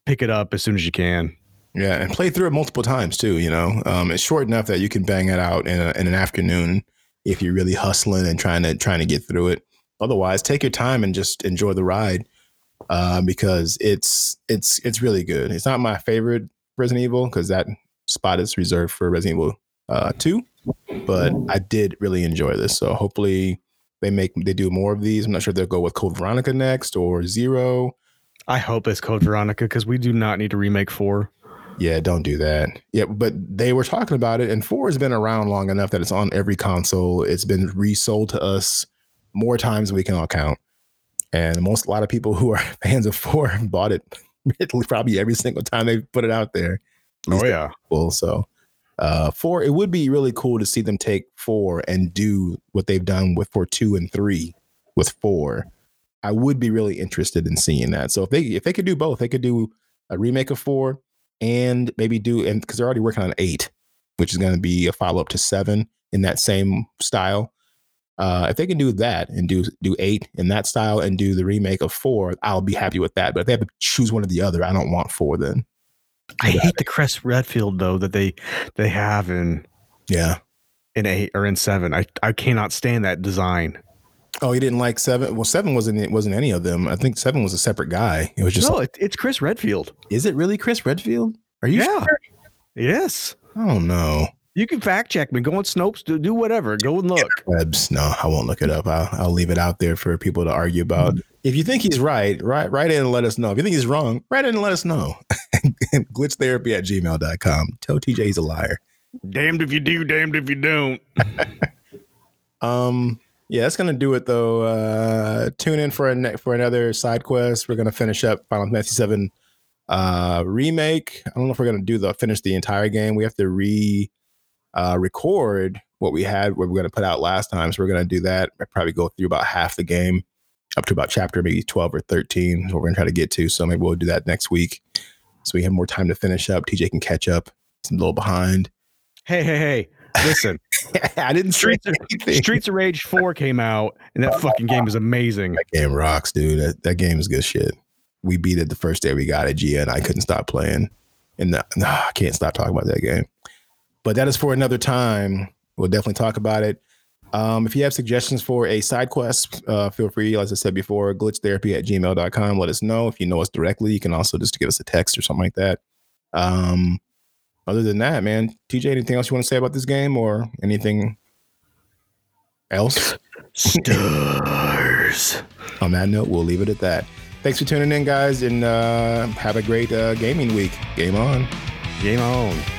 pick it up as soon as you can. Yeah, and play through it multiple times too. You know, um, it's short enough that you can bang it out in, a, in an afternoon if you're really hustling and trying to trying to get through it. Otherwise, take your time and just enjoy the ride uh, because it's it's it's really good. It's not my favorite Resident Evil because that spot is reserved for Resident Evil uh, Two, but I did really enjoy this. So hopefully they make they do more of these. I'm not sure if they'll go with Code Veronica next or Zero. I hope it's Code Veronica because we do not need to remake four. Yeah, don't do that. Yeah, but they were talking about it, and four has been around long enough that it's on every console. It's been resold to us more times than we can all count. And most a lot of people who are fans of four bought it probably every single time they put it out there. Oh yeah. Well, so uh four, it would be really cool to see them take four and do what they've done with for two and three with four. I would be really interested in seeing that. So if they if they could do both, they could do a remake of four and maybe do and because they're already working on eight, which is going to be a follow up to seven in that same style. Uh, if they can do that and do do eight in that style and do the remake of four, I'll be happy with that. But if they have to choose one or the other, I don't want four. Then I hate the Chris Redfield though that they they have in yeah in eight or in seven. I I cannot stand that design. Oh, he didn't like seven. Well, seven wasn't it wasn't any of them. I think seven was a separate guy. It was just no. Like, it's Chris Redfield. Is it really Chris Redfield? Are you yeah. sure? Yes. Oh no. You can fact check me. Go on Snopes. Do, do whatever. Go and look. Webs. No, I won't look it up. I'll, I'll leave it out there for people to argue about. Mm-hmm. If you think he's right, right, write in and let us know. If you think he's wrong, write in and let us know. Glitchtherapy at gmail.com. Tell TJ he's a liar. Damned if you do, damned if you don't. um, yeah, that's gonna do it though. Uh, tune in for a ne- for another side quest. We're gonna finish up Final Fantasy VII uh, remake. I don't know if we're gonna do the finish the entire game. We have to re uh, record what we had, what we're gonna put out last time. So we're gonna do that. I probably go through about half the game, up to about chapter maybe twelve or thirteen. What we're gonna try to get to. So maybe we'll do that next week, so we have more time to finish up. TJ can catch up. He's a little behind. Hey, hey, hey! Listen, I didn't Streets of, Streets of Rage 4 came out, and that fucking game is amazing. That game rocks, dude. That, that game is good shit. We beat it the first day we got it, Gia, and I couldn't stop playing. And the, no, I can't stop talking about that game. But that is for another time. We'll definitely talk about it. Um, if you have suggestions for a side quest, uh, feel free, as I said before, glitchtherapy at gmail.com. Let us know. If you know us directly, you can also just give us a text or something like that. Um, other than that, man, TJ, anything else you want to say about this game or anything else? Stars. On that note, we'll leave it at that. Thanks for tuning in, guys, and uh, have a great uh, gaming week. Game on. Game on.